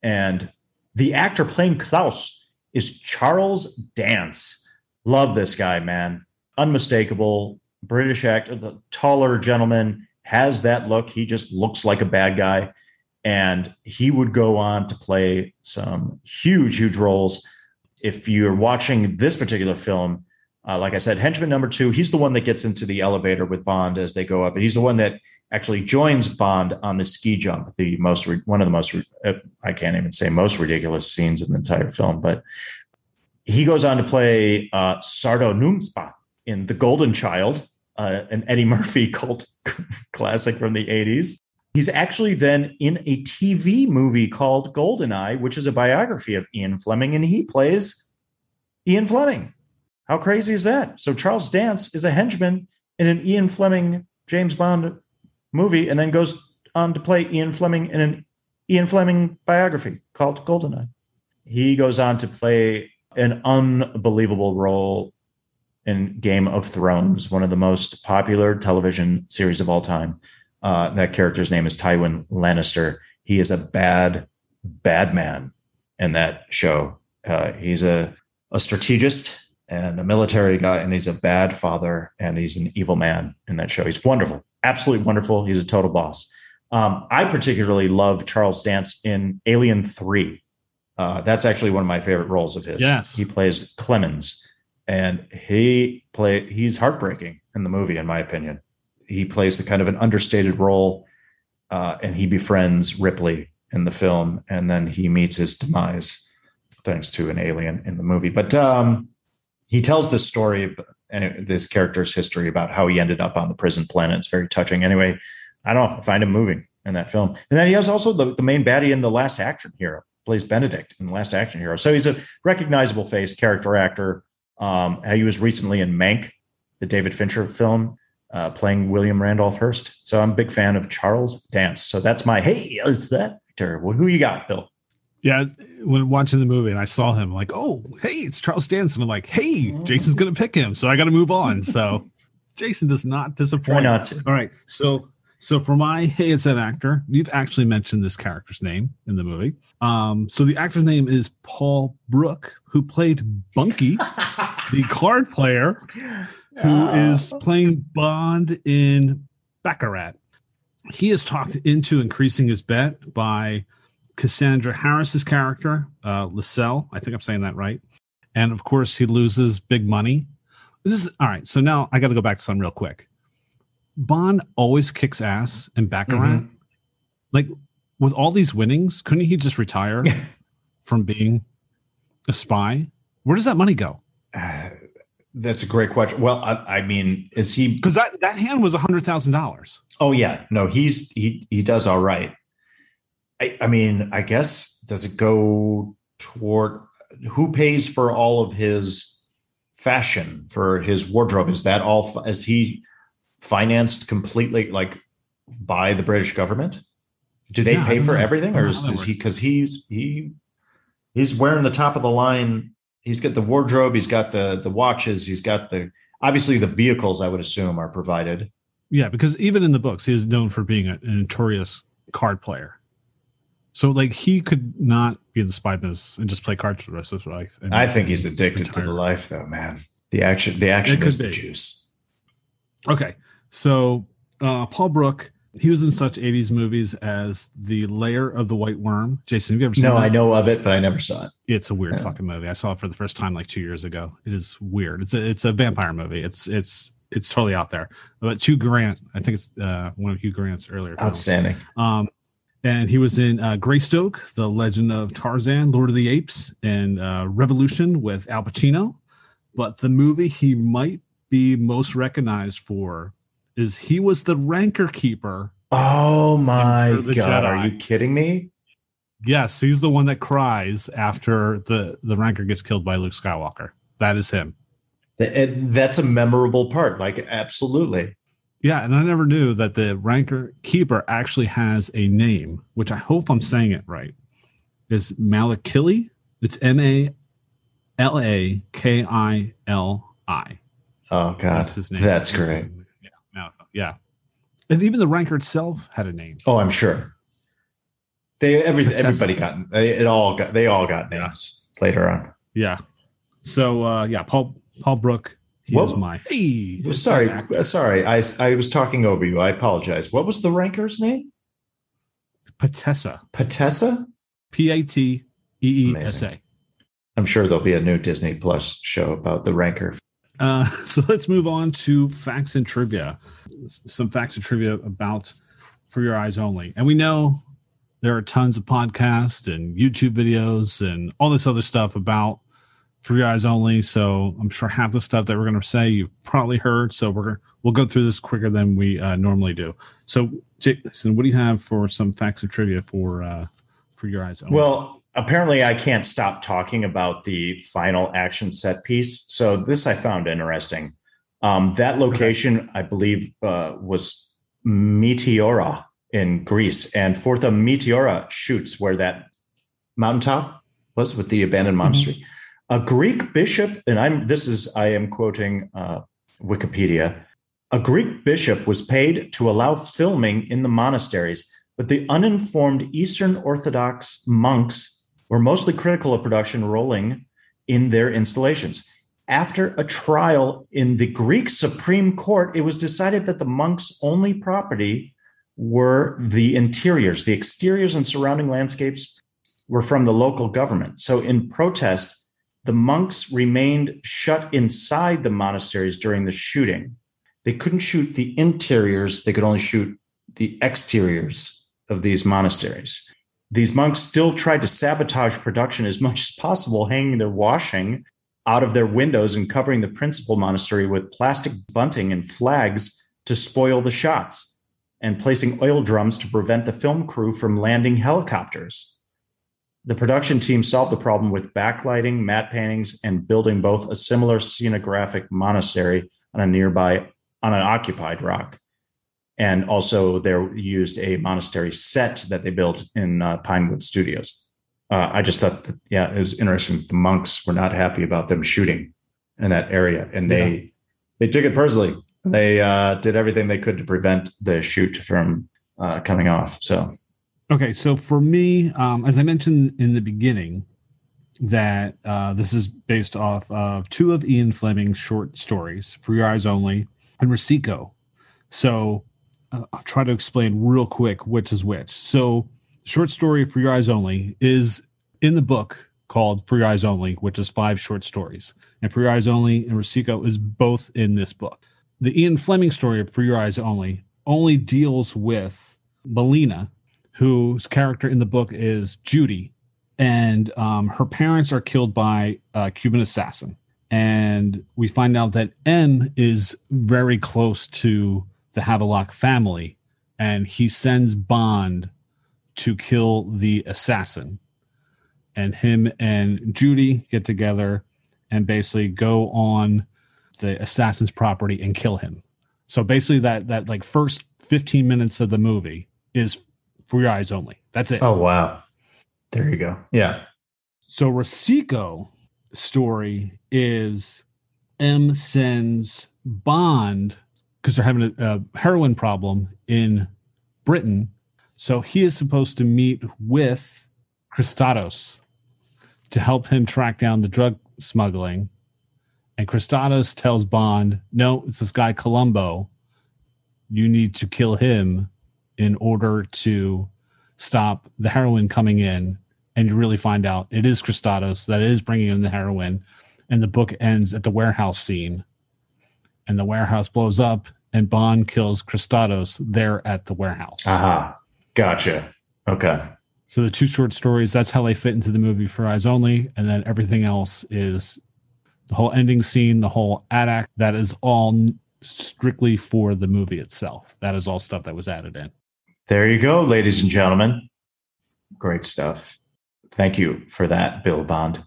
And the actor playing Klaus is Charles Dance. Love this guy, man. Unmistakable British actor, the taller gentleman has that look. He just looks like a bad guy and he would go on to play some huge, huge roles. If you're watching this particular film, uh, like I said, henchman number two, he's the one that gets into the elevator with Bond as they go up. He's the one that actually joins Bond on the ski jump, the most one of the most uh, I can't even say most ridiculous scenes in the entire film, but he goes on to play uh, Sardo Numspa in The Golden Child, uh, an Eddie Murphy cult classic from the 80s. He's actually then in a TV movie called Goldeneye, which is a biography of Ian Fleming, and he plays Ian Fleming. How crazy is that? So Charles Dance is a henchman in an Ian Fleming James Bond movie, and then goes on to play Ian Fleming in an Ian Fleming biography called Goldeneye. He goes on to play an unbelievable role in Game of Thrones, one of the most popular television series of all time. Uh, that character's name is Tywin Lannister. He is a bad, bad man in that show. Uh, he's a, a strategist and a military guy, and he's a bad father, and he's an evil man in that show. He's wonderful, absolutely wonderful. He's a total boss. Um, I particularly love Charles Dance in Alien 3. Uh, that's actually one of my favorite roles of his. Yes. He plays Clemens, and he play he's heartbreaking in the movie, in my opinion. He plays the kind of an understated role, uh, and he befriends Ripley in the film, and then he meets his demise thanks to an alien in the movie. But um, he tells this story and this character's history about how he ended up on the prison planet. It's very touching. Anyway, I don't know. I find him moving in that film. And then he has also the, the main baddie in The Last Action Hero, plays Benedict in The Last Action Hero. So he's a recognizable face, character actor. Um, he was recently in Mank, the David Fincher film, uh, playing William Randolph Hearst. So I'm a big fan of Charles Dance. So that's my, hey, it's that actor. Well, who you got, Bill? Yeah, when watching the movie and I saw him, like, oh, hey, it's Charles Dance. And I'm like, hey, Jason's going to pick him. So I got to move on. So Jason does not disappoint. not to. All right. So, so for my hey, it's that actor, you've actually mentioned this character's name in the movie. Um, so the actor's name is Paul Brooke, who played Bunky, the card player who is playing Bond in Baccarat. He is talked into increasing his bet by Cassandra Harris's character, uh, Lisl. I think I'm saying that right. And of course, he loses big money. This is all right. So now I got to go back to something real quick. Bond always kicks ass in Baccarat. Mhm. Like with all these winnings, couldn't he just retire from being a spy? Where does that money go? Uh, that's a great question. Well, I, I mean, is he Because that, that hand was a hundred thousand dollars. Oh yeah, no, he's he he does all right. I, I mean, I guess does it go toward who pays for all of his fashion for his wardrobe? Is that all? Is he financed completely like by the British government? Do they Yeah, pay for know. everything, or is, is he because he's he he's wearing the top of the line? He's got the wardrobe. He's got the the watches. He's got the obviously the vehicles. I would assume are provided. Yeah, because even in the books, he is known for being a, a notorious card player. So, like, he could not be in the spy business and just play cards for the rest of his life. and- I think he's addicted to the life, though, man. The action, the action is the juice. Okay, so uh, Paul Brooke, he was in such '80s movies as The Lair of the White Worm. Jason, have you ever seen No, that? I know of it, but I never saw it. It's a weird Yeah. fucking movie. I saw it for the first time like two years ago. It is weird. It's a it's a vampire movie. It's it's it's totally out there. But Hugh Grant, I think it's uh, one of Hugh Grant's earlier. films. Outstanding. Um, and he was in uh, Greystoke, The Legend of Tarzan, Lord of the Apes, and uh, Revolution with Al Pacino. But the movie he might be most recognized for is he was the Rancor Keeper. Oh my god! Jedi. Are you kidding me? Yes, he's the one that cries after the the Rancor gets killed by Luke Skywalker. That is him. That's a memorable part. Like, absolutely. Yeah, and I never knew that the rancor Keeper actually has a name, which I hope I'm saying it right. Is Malakili? It's M A L A K I L I. Oh god, That's his name. That's great. Yeah, Mal- yeah. And even the rancor itself had a name. Oh, I'm sure. They every, everybody got it all got they all got Yeah. names later on. Yeah. So uh yeah, Paul Paul Brooke. What- was my hey. Sorry, sorry. I I was talking over you. I apologize. What was the rancor's name? Pateesa. Pateesa. P A T E E S A. I'm sure there'll be a new Disney Plus show about the ranker. Uh, so let's move on to facts and trivia. Some facts and trivia about For Your Eyes Only. And we know there are tons of podcasts and YouTube videos and all this other stuff about For Your Eyes Only. So I'm sure half the stuff that we're going to say you've probably heard. So we're we'll go through this quicker than we uh, normally do. So Jason, what do you have for some facts and trivia for uh, For Your Eyes Only? Well, apparently I can't stop talking about the final action set piece. So this I found interesting. Um, that location, I believe, uh, was Meteora in Greece, and for the Meteora shoots where that mountaintop was with the abandoned monastery, a Greek bishop, and I'm this is I am quoting uh, Wikipedia. A Greek bishop was paid to allow filming in the monasteries, but the uninformed Eastern Orthodox monks were mostly critical of production rolling in their installations. After a trial in the Greek Supreme Court, it was decided that the monks' only property were the interiors. The exteriors and surrounding landscapes were from the local government. So, in protest, the monks remained shut inside the monasteries during the shooting. They couldn't shoot the interiors, they could only shoot the exteriors of these monasteries. These monks still tried to sabotage production as much as possible, hanging their washing out of their windows and covering the principal monastery with plastic bunting and flags to spoil the shots, and placing oil drums to prevent the film crew from landing helicopters. The production team solved the problem with backlighting, matte paintings, and building both a similar scenographic monastery on a nearby, on an occupied rock. And also, they used a monastery set that they built in uh, Pinewood Studios. Uh, I just thought that, yeah, it was interesting. The monks were not happy about them shooting in that area, and they they took it personally. They uh, did everything they could to prevent the shoot from uh, coming off. So, Okay, so for me, um, as I mentioned in the beginning, that uh, this is based off of two of Ian Fleming's short stories, For Your Eyes Only and Risico. So uh, I'll try to explain real quick which is which. So, short story For Your Eyes Only is in the book called For Your Eyes Only, which is five short stories. And For Your Eyes Only and Risico is both in this book. The Ian Fleming story of For Your Eyes Only only deals with Melina, whose character in the book is Judy, and um, her parents are killed by a Cuban assassin. And we find out that M is very close to the Havelock family, and he sends Bond to kill the assassin. And him and Judy get together and basically go on the assassin's property and kill him. So basically, that that like first 15 minutes of the movie is for your eyes only. That's it. Oh wow. There you go. Yeah. So Risico story is M sends Bond because they're having a, a heroin problem in Britain. So he is supposed to meet with Kristatos to help him track down the drug smuggling. And Kristatos tells Bond, no, it's this guy Columbo. You need to kill him in order to stop the heroin coming in. And you really find out it is Kristatos that is bringing in the heroin. And the book ends at the warehouse scene. And the warehouse blows up, and Bond kills Kristatos there at the warehouse. Aha. Gotcha. Okay. So the two short stories, that's how they fit into the movie for eyes only. And then everything else is the whole ending scene, the whole ad act, that is all strictly for the movie itself. That is all stuff that was added in. There you go, ladies and gentlemen. Great stuff. Thank you for that, Bill Bond.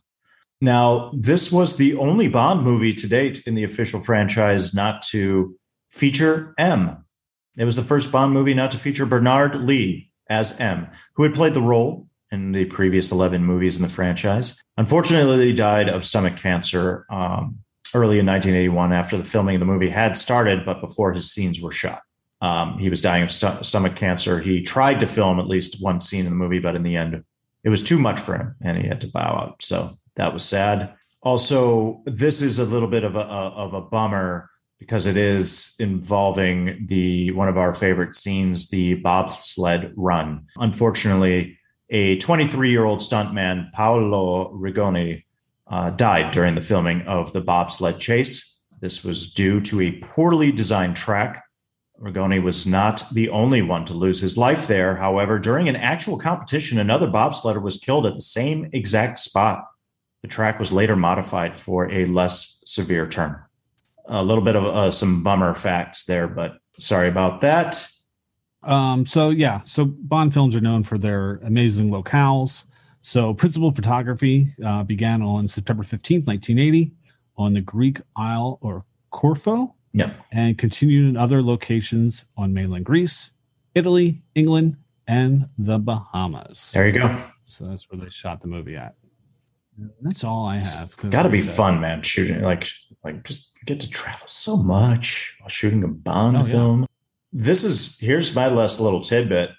Now, this was the only Bond movie to date in the official franchise not to feature M. It was the first Bond movie not to feature Bernard Lee as M, who had played the role in the previous 11 movies in the franchise. Unfortunately, he died of stomach cancer um, early in 1981 after the filming of the movie had started, but before his scenes were shot. Um, he was dying of st- stomach cancer. He tried to film at least one scene in the movie, but in the end, it was too much for him and he had to bow out. So that was sad. Also, this is a little bit of a, of a bummer because it is involving the one of our favorite scenes, the bobsled run. Unfortunately, a 23 year old stuntman, Paolo Rigoni, uh, died during the filming of the bobsled chase. This was due to a poorly designed track Rigoni was not the only one to lose his life there. However, during an actual competition, another bobsledder was killed at the same exact spot. The track was later modified for a less severe turn. A little bit of uh, some bummer facts there, but sorry about that. Um, so yeah, so Bond films are known for their amazing locales. So principal photography uh, began on September 15th, 1980 on the Greek Isle or Corfu yeah. And continued in other locations on mainland Greece, Italy, England, and the Bahamas. There you go. So that's where they shot the movie at. That's all I have. Got to be fun, man. Shooting like like just get to travel so much while shooting a Bond oh, film. Yeah. This is here's my last little tidbit.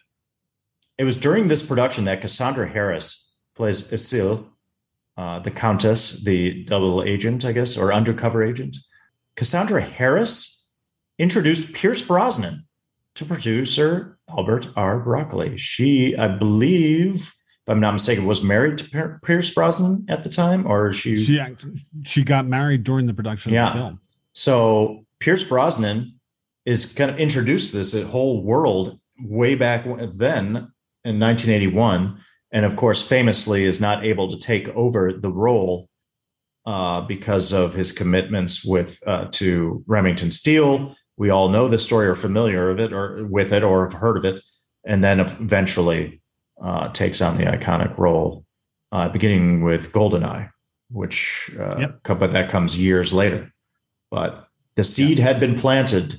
It was during this production that Cassandra Harris plays Lisl, uh, the Countess, the double agent, I guess, or undercover agent. Cassandra Harris introduced Pierce Brosnan to producer Albert R. Broccoli. She, I believe, if I'm not mistaken, was married to Pierce Brosnan at the time, or she she she got married during the production yeah. of the film. So Pierce Brosnan is kind of introduced this whole world way back then in 1981, and of course, famously is not able to take over the role uh, because of his commitments with uh, to Remington Steele. We all know the story or familiar of it or with it or have heard of it, and then eventually uh, takes on the iconic role, uh, beginning with Goldeneye, which uh, yep. but that comes years later. But the seed had been planted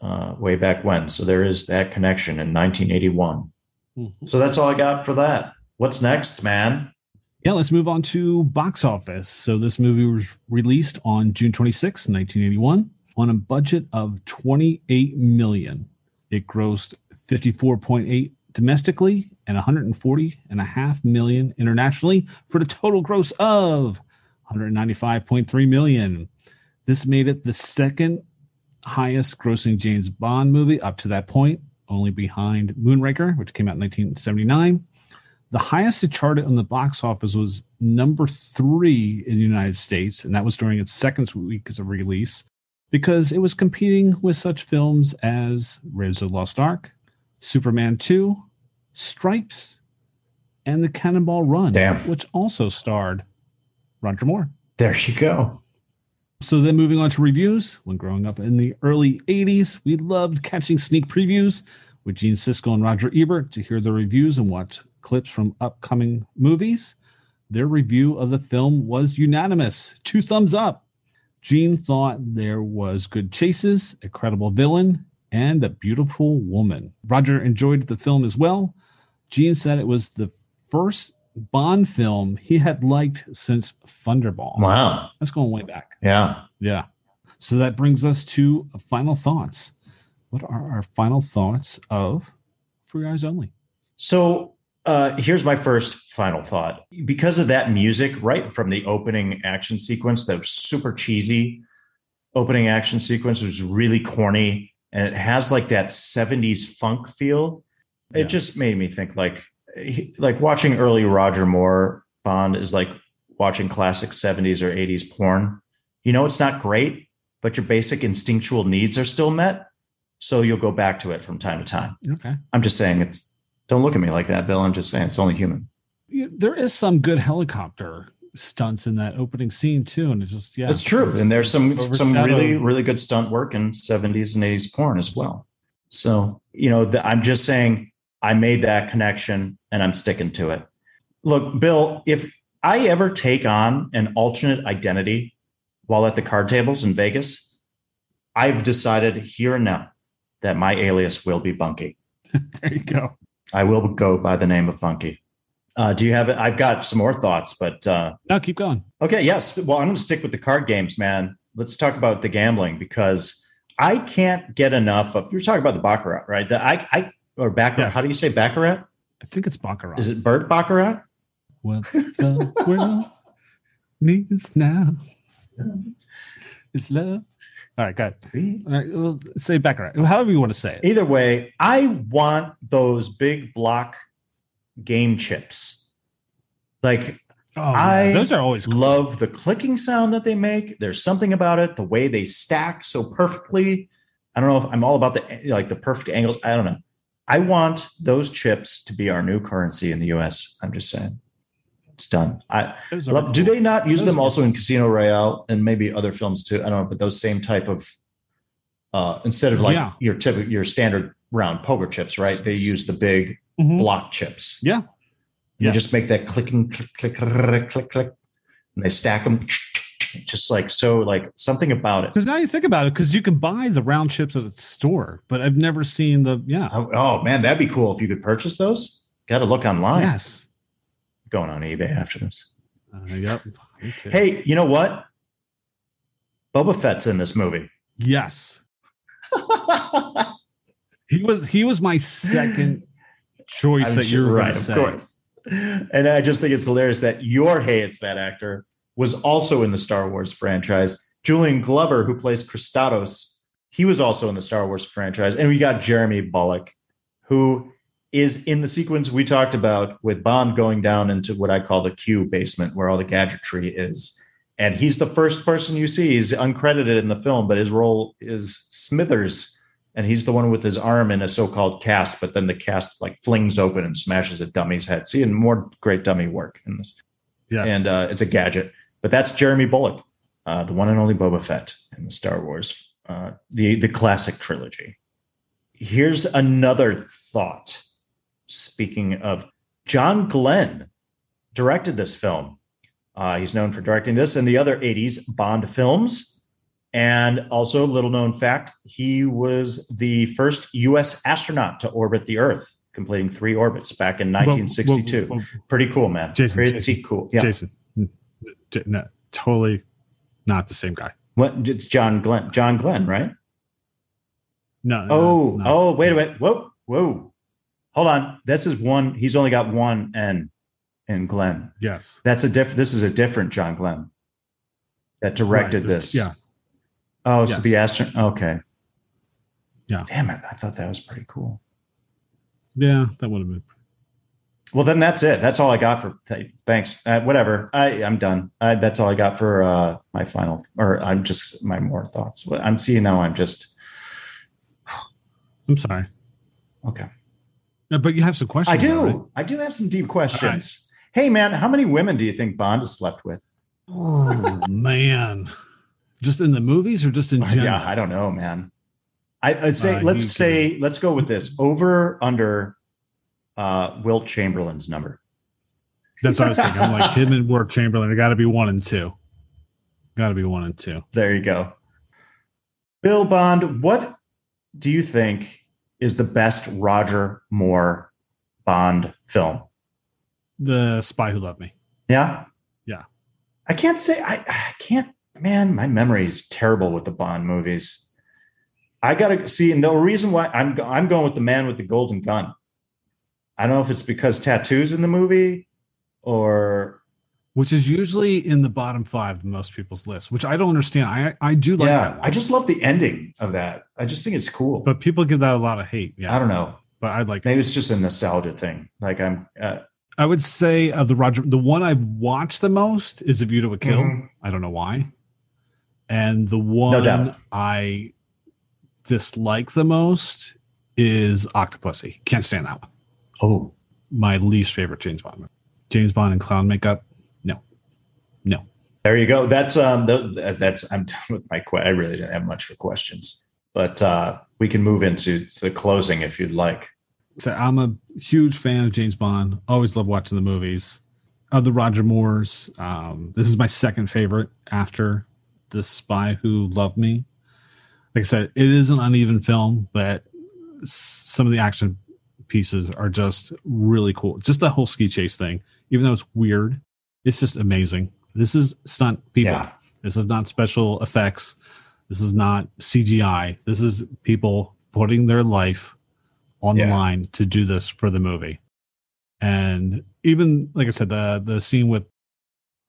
uh, way back when, so there is that connection in 1981. Mm-hmm. So that's all I got for that. What's next, man? Yeah, let's move on to box office. So this movie was released on June 26, 1981, on a budget of 28 million. It grossed 54.8 domestically and 140 and a half million internationally for the total gross of 195.3 million. This made it the second highest grossing James Bond movie up to that point, only behind Moonraker, which came out in 1979 the highest it charted on the box office was number three in the United States, and that was during its second week of release because it was competing with such films as Raiders of the Lost Ark, Superman 2, Stripes, and The Cannonball Run, Damn. which also starred Roger Moore. There you go. So then moving on to reviews. When growing up in the early 80s, we loved catching sneak previews with Gene Siskel and Roger Ebert to hear the reviews and what clips from upcoming movies. Their review of the film was unanimous two thumbs up. Gene thought there was good chases, a credible villain, and a beautiful woman. Roger enjoyed the film as well. Gene said it was the first Bond film he had liked since Thunderball. Wow. That's going way back. Yeah. Yeah. So that brings us to final thoughts. What are our final thoughts of For Your Eyes Only? So uh, here's my first final thought. Because of that music, right from the opening action sequence, that was super cheesy opening action sequence was really corny and it has like that 70s funk feel. It Yeah. just made me think like like watching early Roger Moore Bond is like watching classic 70s or 80s porn. You know it's not great, but your basic instinctual needs are still met. So you'll go back to it from time to time. Okay. I'm just saying it's don't look at me like that, Bill. I'm just saying it's only human. There is some good helicopter stunts in that opening scene too, and it's just yeah, That's true. it's- And there's some some really really good stunt work in 70s and 80s porn as well. So, you know, the, I'm just saying I made that connection and I'm sticking to it. Look, Bill, if I ever take on an alternate identity while at the card tables in Vegas, I've decided here and now that my alias will be Bunky. There you go. I will go by the name of Funky. Uh, do you have it? I've got some more thoughts, but uh, No, keep going. Okay, yes. Well, I'm going to stick with the card games, man. Let's talk about the gambling because I can't get enough of. You're talking about the baccarat, right? The I, I or baccarat. Yes. How do you say baccarat? I think it's Baccarat. Is it Bert baccarat? What the world needs now is love. All right, got it. All right, well, say Baccarat. However you want to say it. Either way, I want those big block game chips. Like Oh, I those are always cool. love the clicking sound that they make. There's something about it, the way they stack so perfectly. I don't know if I'm all about the like the perfect angles. I don't know. I want those chips to be our new currency in the US. I'm just saying. It's done. I love, do they not use Those them also in Casino Royale and maybe other films too? I don't know, but those same type of uh instead of like Yeah. your typical your standard round poker chips, right? They use the big Mhm. block chips. Yeah. You just make that clicking, click, click, click, click, click, and they stack them, just like so, like something about it. Because now you think about it, because you can buy the round chips at the store, but I've never seen the yeah. Oh, oh, man, that'd be cool if you could purchase those. Got to look online. Yes. Going on eBay after this. Uh, yep. Hey, you know what? Boba Fett's in this movie. Yes. He was he was my second choice I'm that sure- you're right, say. of course. And I just think it's hilarious that your hates that actor was also in the Star Wars franchise. Julian Glover, who plays Kristatos, he was also in the Star Wars franchise. And we got Jeremy Bulloch, who is in the sequence we talked about with Bond going down into what I call the Q basement, where all the gadgetry is. And he's the first person you see. He's uncredited in the film, but his role is Smithers and he's the one with his arm in a so-called cast but then the cast like flings open and smashes a dummy's head seeing more great dummy work in this Yes. and uh, it's a gadget but that's jeremy bulloch uh, the one and only boba fett in the star wars uh, the the classic trilogy here's another thought speaking of john glen directed this film uh, he's known for directing this and the other 80s bond films and also, little known fact, he was the first US astronaut to orbit the Earth, completing three orbits back in Whoa, whoa, 1962. whoa, whoa. Pretty cool, man. Jason, Pretty Jason, cool. Yeah. Jason. No, totally not the same guy. What? It's John Glenn. John Glenn, right? No. no, Oh, no. oh, wait a minute. Whoa, whoa. Hold on. This is one. He's only got one N in Glen. Yes. That's a different. This is a different John Glen that directed Right, this. yeah. Oh, so Yes. the astronaut. Okay. Yeah. Damn it! I thought that was pretty cool. Yeah, that would have been. Well, then that's it. That's all I got for th- thanks. Uh, whatever. I I'm done. I, that's all I got for uh, my final, or I'm just my more thoughts. I'm seeing now. I'm just I'm sorry. okay. No, but you have some questions. I do. right? I do have some deep questions. Hey, man, how many women do you think Bond has slept with? Oh man, just in the movies or just in general? Yeah, I don't know, man. I, I'd say Uh, let's say let's go with this over under uh, Wilt Chamberlain's number. That's what I was thinking. I'm like him and Wilt Chamberlain. It got to be one and two. Got to be one and two. There you go. Bill Bond, what do you think is the best Roger Moore Bond film? The Spy Who Loved Me. Yeah. Yeah. I can't say I, I can't. Man, my memory is terrible with the Bond movies. I gotta see, and the reason why I'm I'm going with the man with the golden gun. I don't know if it's because tattoos in the movie or which is usually in the bottom five of most people's lists, which I don't understand. I I do like yeah, that. I just love the ending of that. I just think it's cool. But people give that a lot of hate. Yeah. I don't know. But I'd like maybe it's just a nostalgia thing. Like I'm uh, I would say of the Roger the one I've watched the most is A View to a Kill. Mhm. I don't know why. And the one doubt. I dislike the most is Octopussy. Can't stand that one. oh My least favorite James Bond. James Bond and clown makeup. No. There you go. That's um. The, that's I'm done with my. Que- I really didn't have much for questions, but uh, we can move into to the closing if you'd like. So I'm a huge fan of James Bond. Always love watching the movies. Of the Roger Moores, um, this is my second favorite after The Spy Who Loved Me. Like I said, it is an uneven film, but some of the action pieces are just really cool. Just the whole ski chase thing, even though it's weird, it's just amazing. This is stunt people. Yeah. This is not special effects. This is not CGI. This is people putting their life on the line to do this for the movie. And even like I said, the the scene with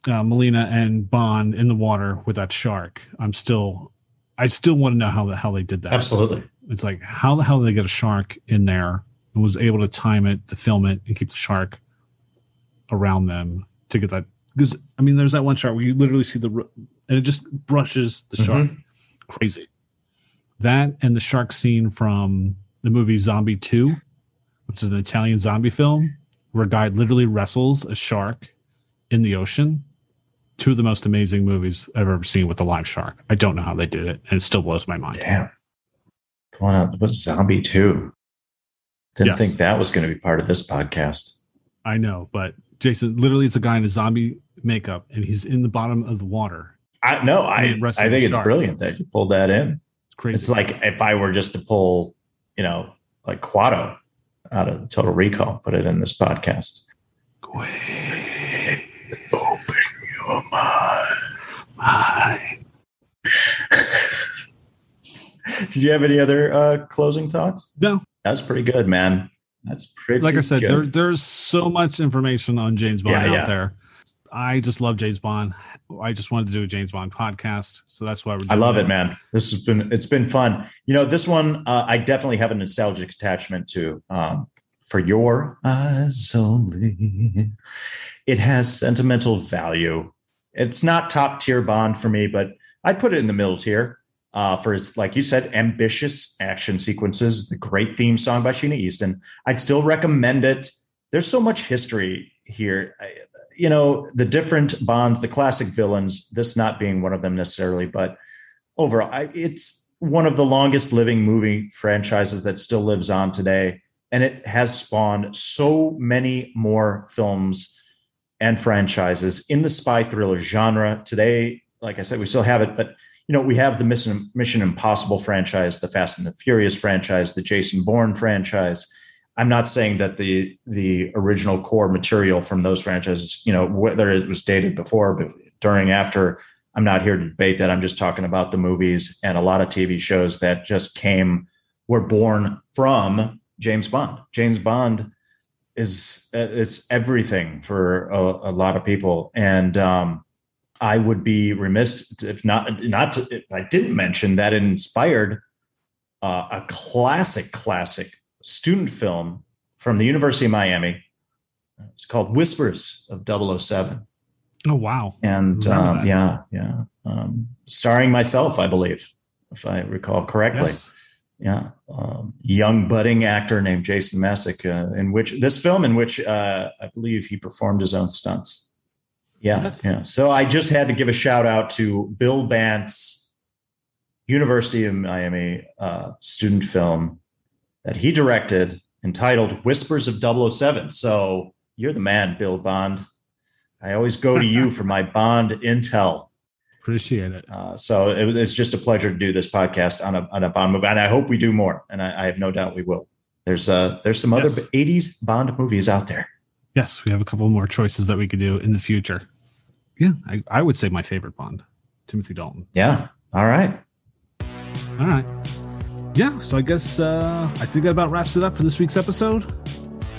uh, Melina and Bond in the water with that shark, I'm still, I still want to know how the hell they did that. Absolutely. It's like how the hell did they get a shark in there and was able to time it to film it and keep the shark around them to get that? Because I mean, there's that one shot where you literally see the and it just brushes the mm-hmm. shark. Crazy. That and the shark scene from the movie Zombie Two, which is an Italian zombie film, where a guy literally wrestles a shark in the ocean. Two of the most amazing movies I've ever seen with a live shark. I don't know how they did it, and it still blows my mind. Damn. Going out. What's Zombie Two? Didn't Yes. think that was going to be part of this podcast. I know, but Jason literally it's a guy in a zombie makeup and he's in the bottom of the water. I no, I I think it's shark. brilliant that you pulled that in. It's crazy. It's like if I were just to pull, you know, like Kuato out of Total Recall, put it in this podcast. Open your mind. Did you have any other uh, closing thoughts? no, That's pretty good, man. That's pretty. like I said, there, there's so much information on James Bond Yeah, out yeah. there. I just love James Bond. I just wanted to do a James Bond podcast, so that's why we're. I love it, man. This has been it's been fun. You know, this one uh, I definitely have a nostalgic attachment to. Um, for your eyes only, it has sentimental value. It's not top tier Bond for me, but I'd put it in the middle tier. Uh, for its, like you said, ambitious action sequences, the great theme song by Sheena Easton. I'd still recommend it. There's so much history here. I, you know, the different Bonds, the classic villains, this not being one of them necessarily, but overall, I, it's one of the longest living movie franchises that still lives on today. And it has spawned so many more films and franchises in the spy thriller genre. Today, like I said, we still have it, but you know, we have the Mission, Mission Impossible franchise, the Fast and the Furious franchise, the Jason Bourne franchise. I'm not saying that the the original core material from those franchises, you know, whether it was dated before, but during, after, I'm not here to debate that. I'm just talking about the movies and a lot of TV shows that just came, were born from James Bond. James Bond is it's everything for a, a lot of people, and um, I would be remiss if not not to, if I didn't mention that it inspired uh, a classic, classic student film from the University of Miami. It's called Whispers of 007 Oh wow! and um, yeah, yeah, um, starring myself, I believe, if I recall correctly. Yes. Yeah, um, young budding actor named Jason Masek, uh, in which this film, in which uh, I believe he performed his own stunts. Yeah, Yes. yeah. So I just had to give a shout out to Bill Bant's University of Miami uh, student film that he directed, entitled "Whispers of 007. So you're the man, Bill Bond. I always go to you for my Bond intel. Appreciate it. Uh, so it, it's just a pleasure to do this podcast on a, on a Bond movie, and I hope we do more. And I, I have no doubt we will. There's uh there's some yes. other '80s Bond movies out there. Yes, we have a couple more choices that we could do in the future. Yeah, I, I would say my favorite Bond, Timothy Dalton. Yeah. All right. All right. Yeah. So I guess uh, I think that about wraps it up for this week's episode.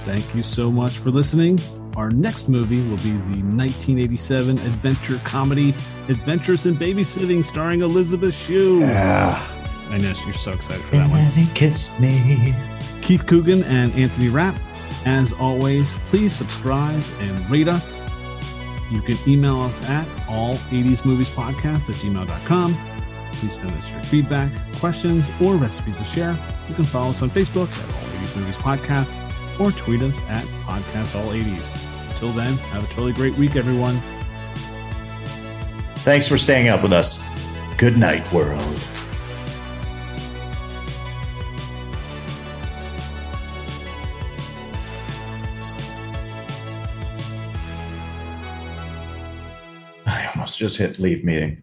Thank you so much for listening. Our next movie will be the 1987 adventure comedy Adventures in Babysitting, starring Elizabeth Shue. Yeah. I know you're so excited for that and one. Kiss me. Keith Coogan and Anthony Rapp. As always, please subscribe and rate us. You can email us at all80smoviespodcast at gmail.com. Please send us your feedback, questions, or recipes to share. You can follow us on Facebook at All 80s Movies Podcast or tweet us at Podcast All 80s. Until then, have a totally great week, everyone. Thanks for staying up with us. Good night, world. I almost just hit leave meeting.